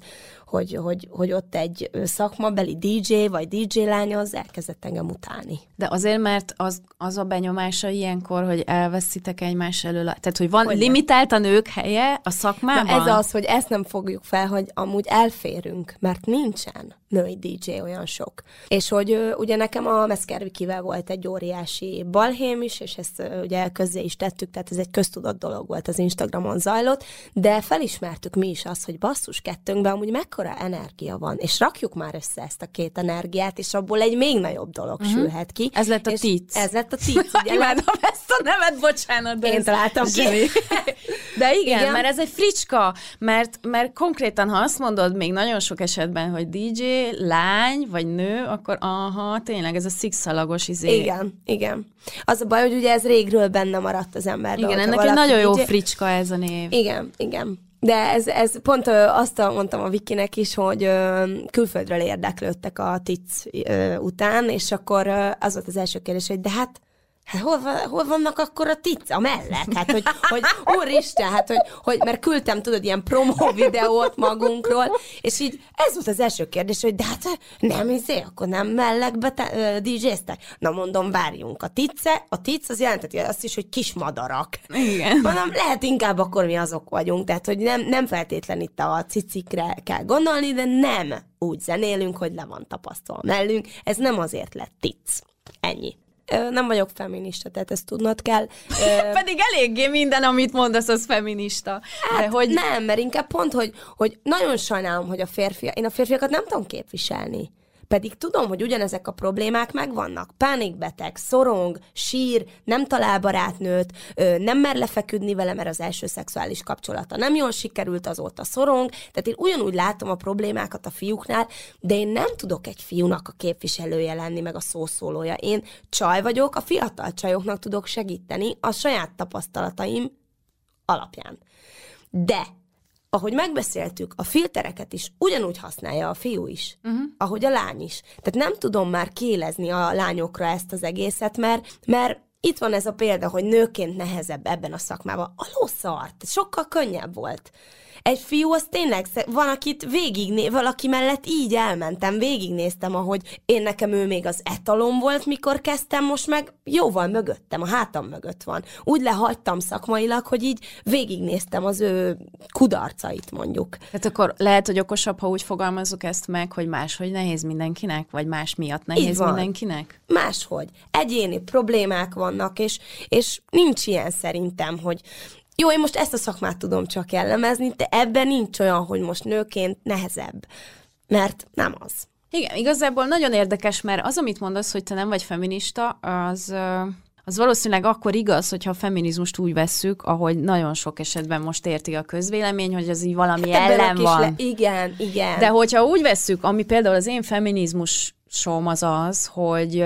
hogy, hogy, hogy ott egy szakmabeli DJ vagy DJ lány az elkezdett engem utálni. De azért, mert az, az a benyomása ilyenkor, hogy elveszitek egymás elől, tehát hogy van hogy limitált a nők helye a szakmában? Na ez az, hogy ezt nem fogjuk fel, hogy amúgy elférünk, mert nincsen női DJ olyan sok. És hogy ugye nekem a Meszkervikivel volt egy óriási balhém is, és ezt ugye közzé is tettük, tehát ez egy köztudott dolog volt az Instagramon zajlott, de felismertük mi is azt, hogy basszus kettőnkben amúgy mekkora energia van, és rakjuk már össze ezt a két energiát, és abból egy még nagyobb dolog uh-huh. sülhet ki. Ez lett a tic. Ez lett a tic. Imádom ezt a nevet, bocsánat. De Én találtam ki. de igen, igen, mert ez egy fricska, mert, mert konkrétan, ha azt mondod még nagyon sok esetben, hogy DJ, lány vagy nő, akkor aha, tényleg ez a szikszalagos izé. Igen, igen. Az a baj, hogy ugye ez régről benne maradt az ember. Igen, ennek egy nagyon jó DJ... fricska ez a név. Igen, igen. De ez, ez pont ö, azt mondtam a Vikinek is, hogy ö, külföldről érdeklődtek a TIC ö, után, és akkor ö, az volt az első kérdés, hogy de hát Hát hol, hol vannak akkor a tica mellett? Hát, hogy, hogy úristen, hát, hogy, hogy, mert küldtem, tudod, ilyen promó videót magunkról, és így ez volt az első kérdés, hogy de hát nem izé, akkor nem mellekbe DJ-ztek. Na mondom, várjunk. A tice, a tic az jelenteti azt is, hogy kis madarak. Igen. Mondom, lehet inkább akkor mi azok vagyunk, tehát, hogy nem, nem feltétlen itt a cicikre kell gondolni, de nem úgy zenélünk, hogy le van tapasztalva mellünk. Ez nem azért lett tic. Ennyi. Nem vagyok feminista, tehát ezt tudnod kell. Pedig eléggé minden, amit mondasz, az feminista. Hát De hogy... Nem, mert inkább pont, hogy, hogy nagyon sajnálom, hogy a férfiak, én a férfiakat nem tudom képviselni. Pedig tudom, hogy ugyanezek a problémák megvannak. Pánikbeteg, szorong, sír, nem talál barátnőt, nem mer lefeküdni vele, mert az első szexuális kapcsolata nem jól sikerült, azóta szorong. Tehát én ugyanúgy látom a problémákat a fiúknál, de én nem tudok egy fiúnak a képviselője lenni, meg a szószólója. Én csaj vagyok, a fiatal csajoknak tudok segíteni a saját tapasztalataim alapján. De ahogy megbeszéltük, a filtereket is ugyanúgy használja a fiú is, uh-huh. ahogy a lány is. Tehát nem tudom már kélezni a lányokra ezt az egészet, mert, mert itt van ez a példa, hogy nőként nehezebb ebben a szakmában. A lószart, sokkal könnyebb volt. Egy fiú az tényleg, van, akit végigné, valaki mellett így elmentem, végignéztem, ahogy én nekem ő még az etalom volt, mikor kezdtem, most meg jóval mögöttem, a hátam mögött van. Úgy lehagytam szakmailag, hogy így végignéztem az ő kudarcait, mondjuk. Hát akkor lehet, hogy okosabb, ha úgy fogalmazok ezt meg, hogy máshogy nehéz mindenkinek, vagy más miatt nehéz mindenkinek? Máshogy. Egyéni problémák vannak, és, és nincs ilyen szerintem, hogy jó, én most ezt a szakmát tudom csak jellemezni, de ebben nincs olyan, hogy most nőként nehezebb, mert nem az. Igen, igazából nagyon érdekes, mert az, amit mondasz, hogy te nem vagy feminista, az, az valószínűleg akkor igaz, hogyha a feminizmust úgy vesszük, ahogy nagyon sok esetben most érti a közvélemény, hogy az így valami hát ellen van. Le, igen, igen. De hogyha úgy vesszük, ami például az én feminizmusom az az, hogy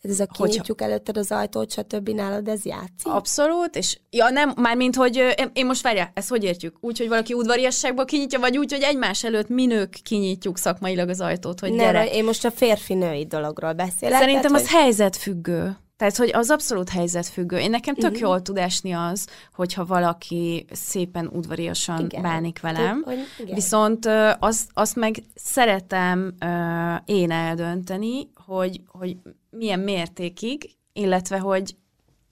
ez a kinyitjuk hogyha... előtted az ajtót, stb. nálad ez játszik? Abszolút, és ja nem, mármint, hogy én, én most várja, ezt hogy értjük? Úgy, hogy valaki udvariasságból kinyitja, vagy úgy, hogy egymás előtt mi nők kinyitjuk szakmailag az ajtót, hogy nem, gyere. én most a férfi-női dologról beszélek. Szerintem tehát, az hogy... helyzetfüggő. Tehát, hogy az abszolút helyzetfüggő. Én nekem tök uh-huh. jól tud esni az, hogyha valaki szépen udvariasan igen. bánik velem. Tud, hogy Viszont azt, azt meg szeretem uh, én eldönteni, hogy, hogy milyen mértékig, illetve hogy,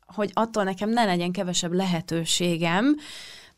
hogy attól nekem ne legyen kevesebb lehetőségem,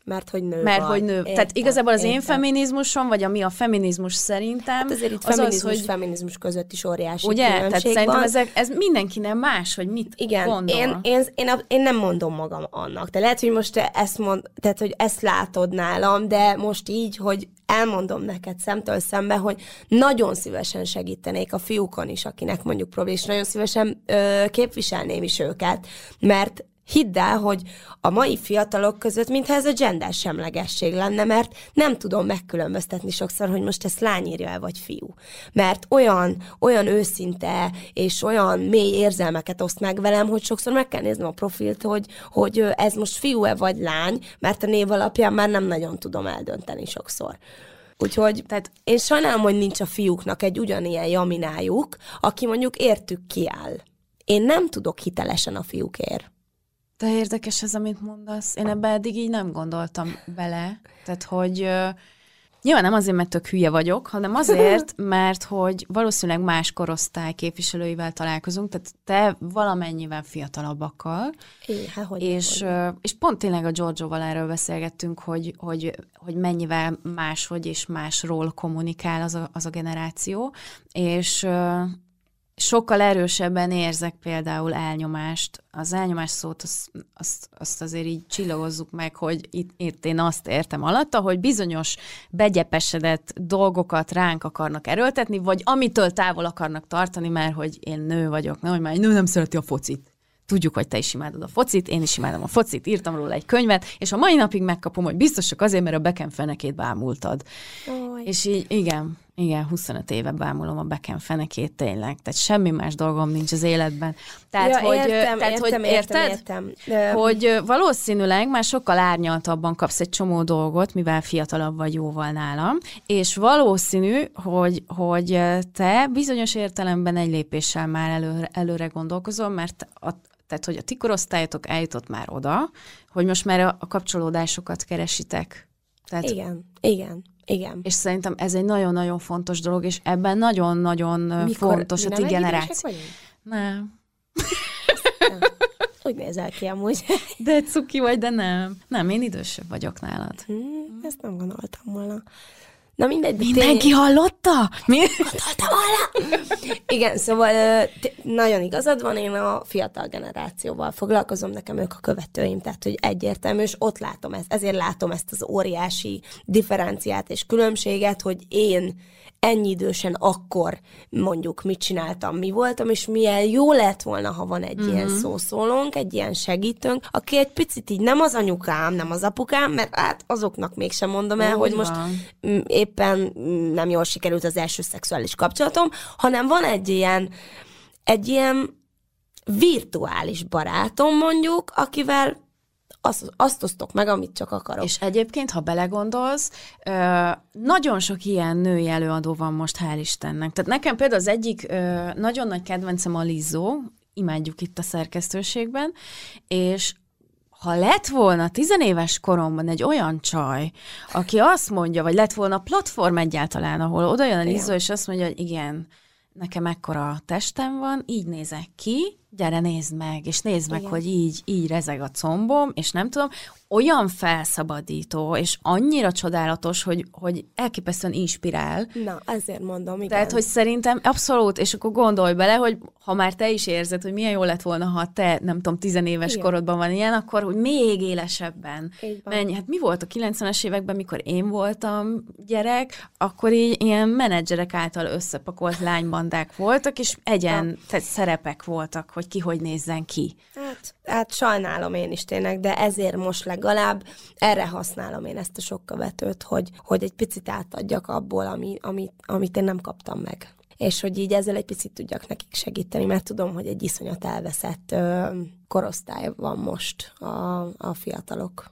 mert hogy nő Mert vagy. hogy nő. Értem, Tehát igazából az értem. én feminizmusom, vagy ami a feminizmus szerintem... Hát azért itt az feminizmus, az, hogy... feminizmus között is óriási Ugye? Tehát szerintem van. ezek, ez mindenkinek más, hogy mit Igen, gondol. Én, én, én, én, nem mondom magam annak. De lehet, hogy most ezt mond, tehát, hogy ezt látod nálam, de most így, hogy elmondom neked szemtől szembe, hogy nagyon szívesen segítenék a fiúkon is, akinek mondjuk probléma, és nagyon szívesen ö, képviselném is őket, mert Hidd el, hogy a mai fiatalok között, mintha ez a gender semlegesség lenne, mert nem tudom megkülönböztetni sokszor, hogy most ezt lány írja el, vagy fiú. Mert olyan, olyan őszinte és olyan mély érzelmeket oszt meg velem, hogy sokszor meg kell néznem a profilt, hogy, hogy ez most fiú-e vagy lány, mert a név alapján már nem nagyon tudom eldönteni sokszor. Úgyhogy tehát én sajnálom, hogy nincs a fiúknak egy ugyanilyen jaminájuk, aki mondjuk értük kiáll. Én nem tudok hitelesen a fiúkért. De érdekes ez, amit mondasz. Én ebbe eddig így nem gondoltam bele. Tehát, hogy nyilván nem azért, mert tök hülye vagyok, hanem azért, mert hogy valószínűleg más korosztály képviselőivel találkozunk, tehát te valamennyivel fiatalabbakkal. É, hát hogy és, hogy. és pont tényleg a Giorgio-val erről beszélgettünk, hogy, hogy, hogy mennyivel máshogy és másról kommunikál az a, az a generáció, és sokkal erősebben érzek például elnyomást. Az elnyomás szót azt, azt, azt azért így csillagozzuk meg, hogy itt, itt én azt értem alatta, hogy bizonyos begyepesedett dolgokat ránk akarnak erőltetni, vagy amitől távol akarnak tartani, mert hogy én nő vagyok, nem, hogy már egy nő nem szereti a focit. Tudjuk, hogy te is imádod a focit, én is imádom a focit, írtam róla egy könyvet, és a mai napig megkapom, hogy biztos csak azért, mert a beken fenekét bámultad. Oly. És így, igen, igen, 25 éve bámulom a beken fenekét tényleg, tehát semmi más dolgom nincs az életben. Tehát, ja, hogy, értem, tehát, értem, hogy érted? értem, értem. Hogy valószínűleg már sokkal árnyaltabban kapsz egy csomó dolgot, mivel fiatalabb vagy jóval nálam, és valószínű, hogy, hogy te bizonyos értelemben egy lépéssel már előre, előre gondolkozol, mert a, tehát, hogy a ti korosztályotok eljutott már oda, hogy most már a, a kapcsolódásokat keresitek. Tehát, igen, igen. Igen. És szerintem ez egy nagyon-nagyon fontos dolog, és ebben nagyon-nagyon fontos a ti generáció. Nem. Úgy nézel ki amúgy. De cuki vagy, de nem. Nem, én idősebb vagyok nálad. Hmm, ezt nem gondoltam volna. Na mindegy. Mindenki tény... hallotta? Mi? Gondoltam volna. Igen, szóval nagyon igazad van, én a fiatal generációval foglalkozom, nekem ők a követőim, tehát hogy egyértelmű, és ott látom ezt, ezért látom ezt az óriási differenciát és különbséget, hogy én ennyi idősen akkor mondjuk mit csináltam, mi voltam, és milyen jó lett volna, ha van egy uh-huh. ilyen szószólónk, egy ilyen segítőnk, aki egy picit így nem az anyukám, nem az apukám, mert hát azoknak mégsem mondom el, Úgy hogy van. most éppen nem jól sikerült az első szexuális kapcsolatom, hanem van egy ilyen, egy ilyen virtuális barátom mondjuk, akivel azt, azt osztok meg, amit csak akarok. És egyébként, ha belegondolsz, nagyon sok ilyen női előadó van most, hál' Istennek. Tehát nekem például az egyik nagyon nagy kedvencem a Lizzo, imádjuk itt a szerkesztőségben, és ha lett volna tizenéves koromban egy olyan csaj, aki azt mondja, vagy lett volna platform egyáltalán, ahol oda jön a Lizzo, és azt mondja, hogy igen, nekem ekkora testem van, így nézek ki, gyere nézd meg, és nézd Igen. meg, hogy így, így rezeg a combom, és nem tudom, olyan felszabadító, és annyira csodálatos, hogy, hogy elképesztően inspirál. Na, ezért mondom, igen. Tehát, hogy szerintem abszolút, és akkor gondolj bele, hogy ha már te is érzed, hogy milyen jó lett volna, ha te, nem tudom, tizenéves igen. korodban van ilyen, akkor hogy még élesebben menj. Hát mi volt a 90-es években, mikor én voltam gyerek, akkor így ilyen menedzserek által összepakolt lánybandák voltak, és egyen, tehát szerepek voltak, hogy ki hogy nézzen ki. Hát, hát sajnálom én is tényleg, de ezért most legalább erre használom én ezt a sok követőt, hogy, hogy egy picit átadjak abból, ami, amit, amit én nem kaptam meg. És hogy így ezzel egy picit tudjak nekik segíteni, mert tudom, hogy egy iszonyat elveszett ö, korosztály van most a, a fiatalok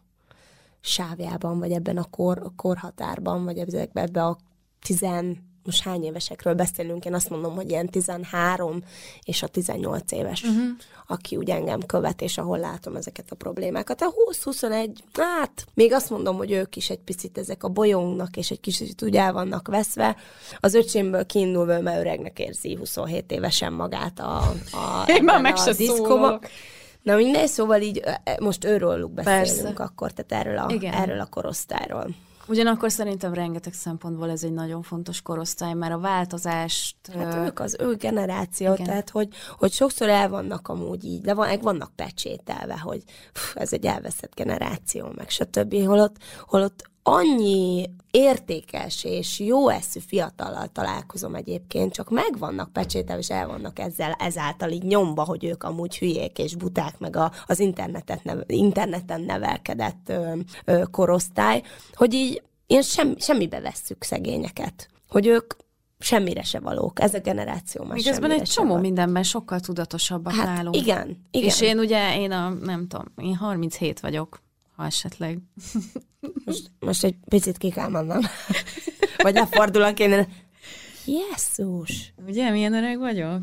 sávjában, vagy ebben a kor, a korhatárban, vagy ebben a tizen most hány évesekről beszélünk, én azt mondom, hogy ilyen 13 és a 18 éves, uh-huh. aki úgy engem követ, és ahol látom ezeket a problémákat. A 20-21, hát még azt mondom, hogy ők is egy picit ezek a bolyongnak, és egy kicsit úgy el vannak veszve. Az öcsémből kiindulva, mert öregnek érzi 27 évesen magát a, a, én már meg a diszkóba. Na mindegy, szóval így most őróluk beszélünk Persze. akkor, tehát erről a, Igen. erről a korosztályról. Ugyanakkor szerintem rengeteg szempontból ez egy nagyon fontos korosztály, mert a változást... Hát ö... ők az ő generáció, igen. tehát hogy, hogy sokszor el vannak amúgy így, de van, vannak pecsételve, hogy pff, ez egy elveszett generáció, meg stb. Holott, holott annyi értékes és jó eszű fiatallal találkozom egyébként, csak meg vannak pecsételve, és el vannak ezzel, ezáltal így nyomba, hogy ők amúgy hülyék és buták, meg a, az internetet neve, interneten nevelkedett ö, ö, korosztály, hogy így ilyen sem, semmibe vesszük szegényeket. Hogy ők semmire se valók. Ez a generáció már Miközben egy csomó valók. mindenben sokkal tudatosabbak hát nálunk. Igen, igen. És én ugye, én a, nem tudom, én 37 vagyok ha esetleg. Most, most egy picit ki kell mondanom. Vagy lefordulok én. Jesszus! Ugye, milyen öreg vagyok?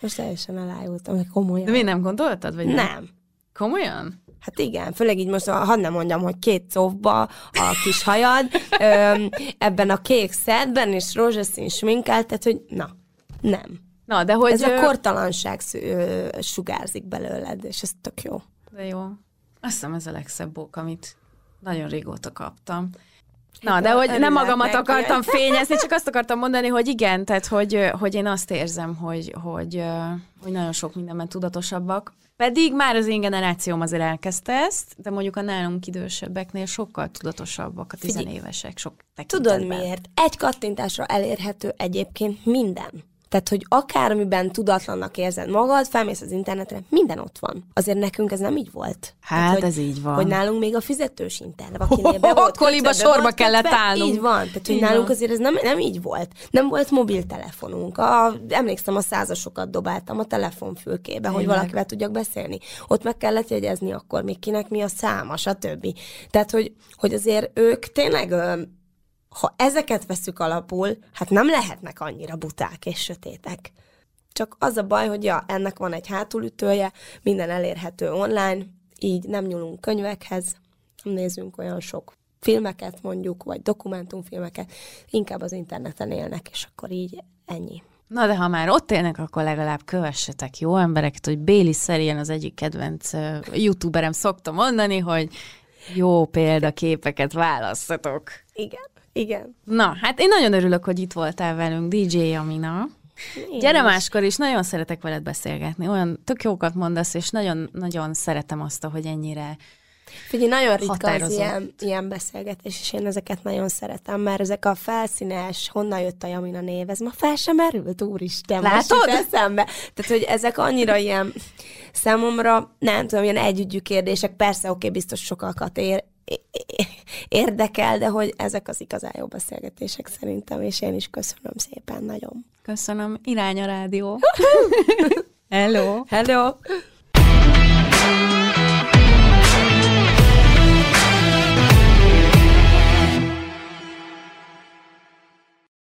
Most teljesen elájultam, hogy komolyan. De mi nem gondoltad? Vagy nem. nem. Komolyan? Hát igen, főleg így most, ha nem mondjam, hogy két szóba a kis hajad, öm, ebben a kék szedben, és rózsaszín sminkelt, tehát hogy na, nem. Na, de hogy... Ez ö... a kortalanság sugárzik belőled, és ez tök jó. De jó. Azt hiszem ez a legszebb bók, amit nagyon régóta kaptam. Na, de hogy nem magamat akartam fényezni, csak azt akartam mondani, hogy igen, tehát hogy, hogy én azt érzem, hogy, hogy, hogy nagyon sok mindenben tudatosabbak. Pedig már az én generációm azért elkezdte ezt, de mondjuk a nálunk idősebbeknél sokkal tudatosabbak a tizenévesek, sok tekintetben. Tudod miért? Egy kattintásra elérhető egyébként minden. Tehát, hogy akármiben tudatlannak érzed magad, felmész az internetre, minden ott van. Azért nekünk ez nem így volt. Hát Tehát, hogy, ez így van. Hogy nálunk még a fizetős internet, akinél be volt Koliba sorba volt, kellett be, állnunk. Így van. Tehát, hogy így nálunk van. azért ez nem, nem így volt. Nem volt mobiltelefonunk. A, emlékszem, a százasokat dobáltam a telefonfülkébe, Tényleg. hogy valakivel tudjak beszélni. Ott meg kellett jegyezni akkor még kinek mi a száma, stb. Tehát, hogy, hogy azért ők tényleg ha ezeket veszük alapul, hát nem lehetnek annyira buták és sötétek. Csak az a baj, hogy ja, ennek van egy hátulütője, minden elérhető online, így nem nyúlunk könyvekhez, nem nézünk olyan sok filmeket mondjuk, vagy dokumentumfilmeket, inkább az interneten élnek, és akkor így ennyi. Na de ha már ott élnek, akkor legalább kövessetek jó embereket, hogy Béli Szerien az egyik kedvenc uh, youtuberem szokta mondani, hogy jó példaképeket választatok. Igen. Igen. Na, hát én nagyon örülök, hogy itt voltál velünk, DJ Amina. Én Gyere is. máskor is, nagyon szeretek veled beszélgetni. Olyan tök jókat mondasz, és nagyon-nagyon szeretem azt, hogy ennyire Figyelj, nagyon ritka az ilyen, ilyen beszélgetés, és én ezeket nagyon szeretem, mert ezek a felszínes, honnan jött a Jamina név, ez ma fel sem merült, úristen, Látod? most eszembe. Tehát, hogy ezek annyira ilyen számomra, nem tudom, ilyen együgyű kérdések, persze, oké, okay, biztos sokakat ér, érdekel, de hogy ezek az igazán jó beszélgetések szerintem, és én is köszönöm szépen nagyon. Köszönöm. Irány a rádió. Hello! Hello!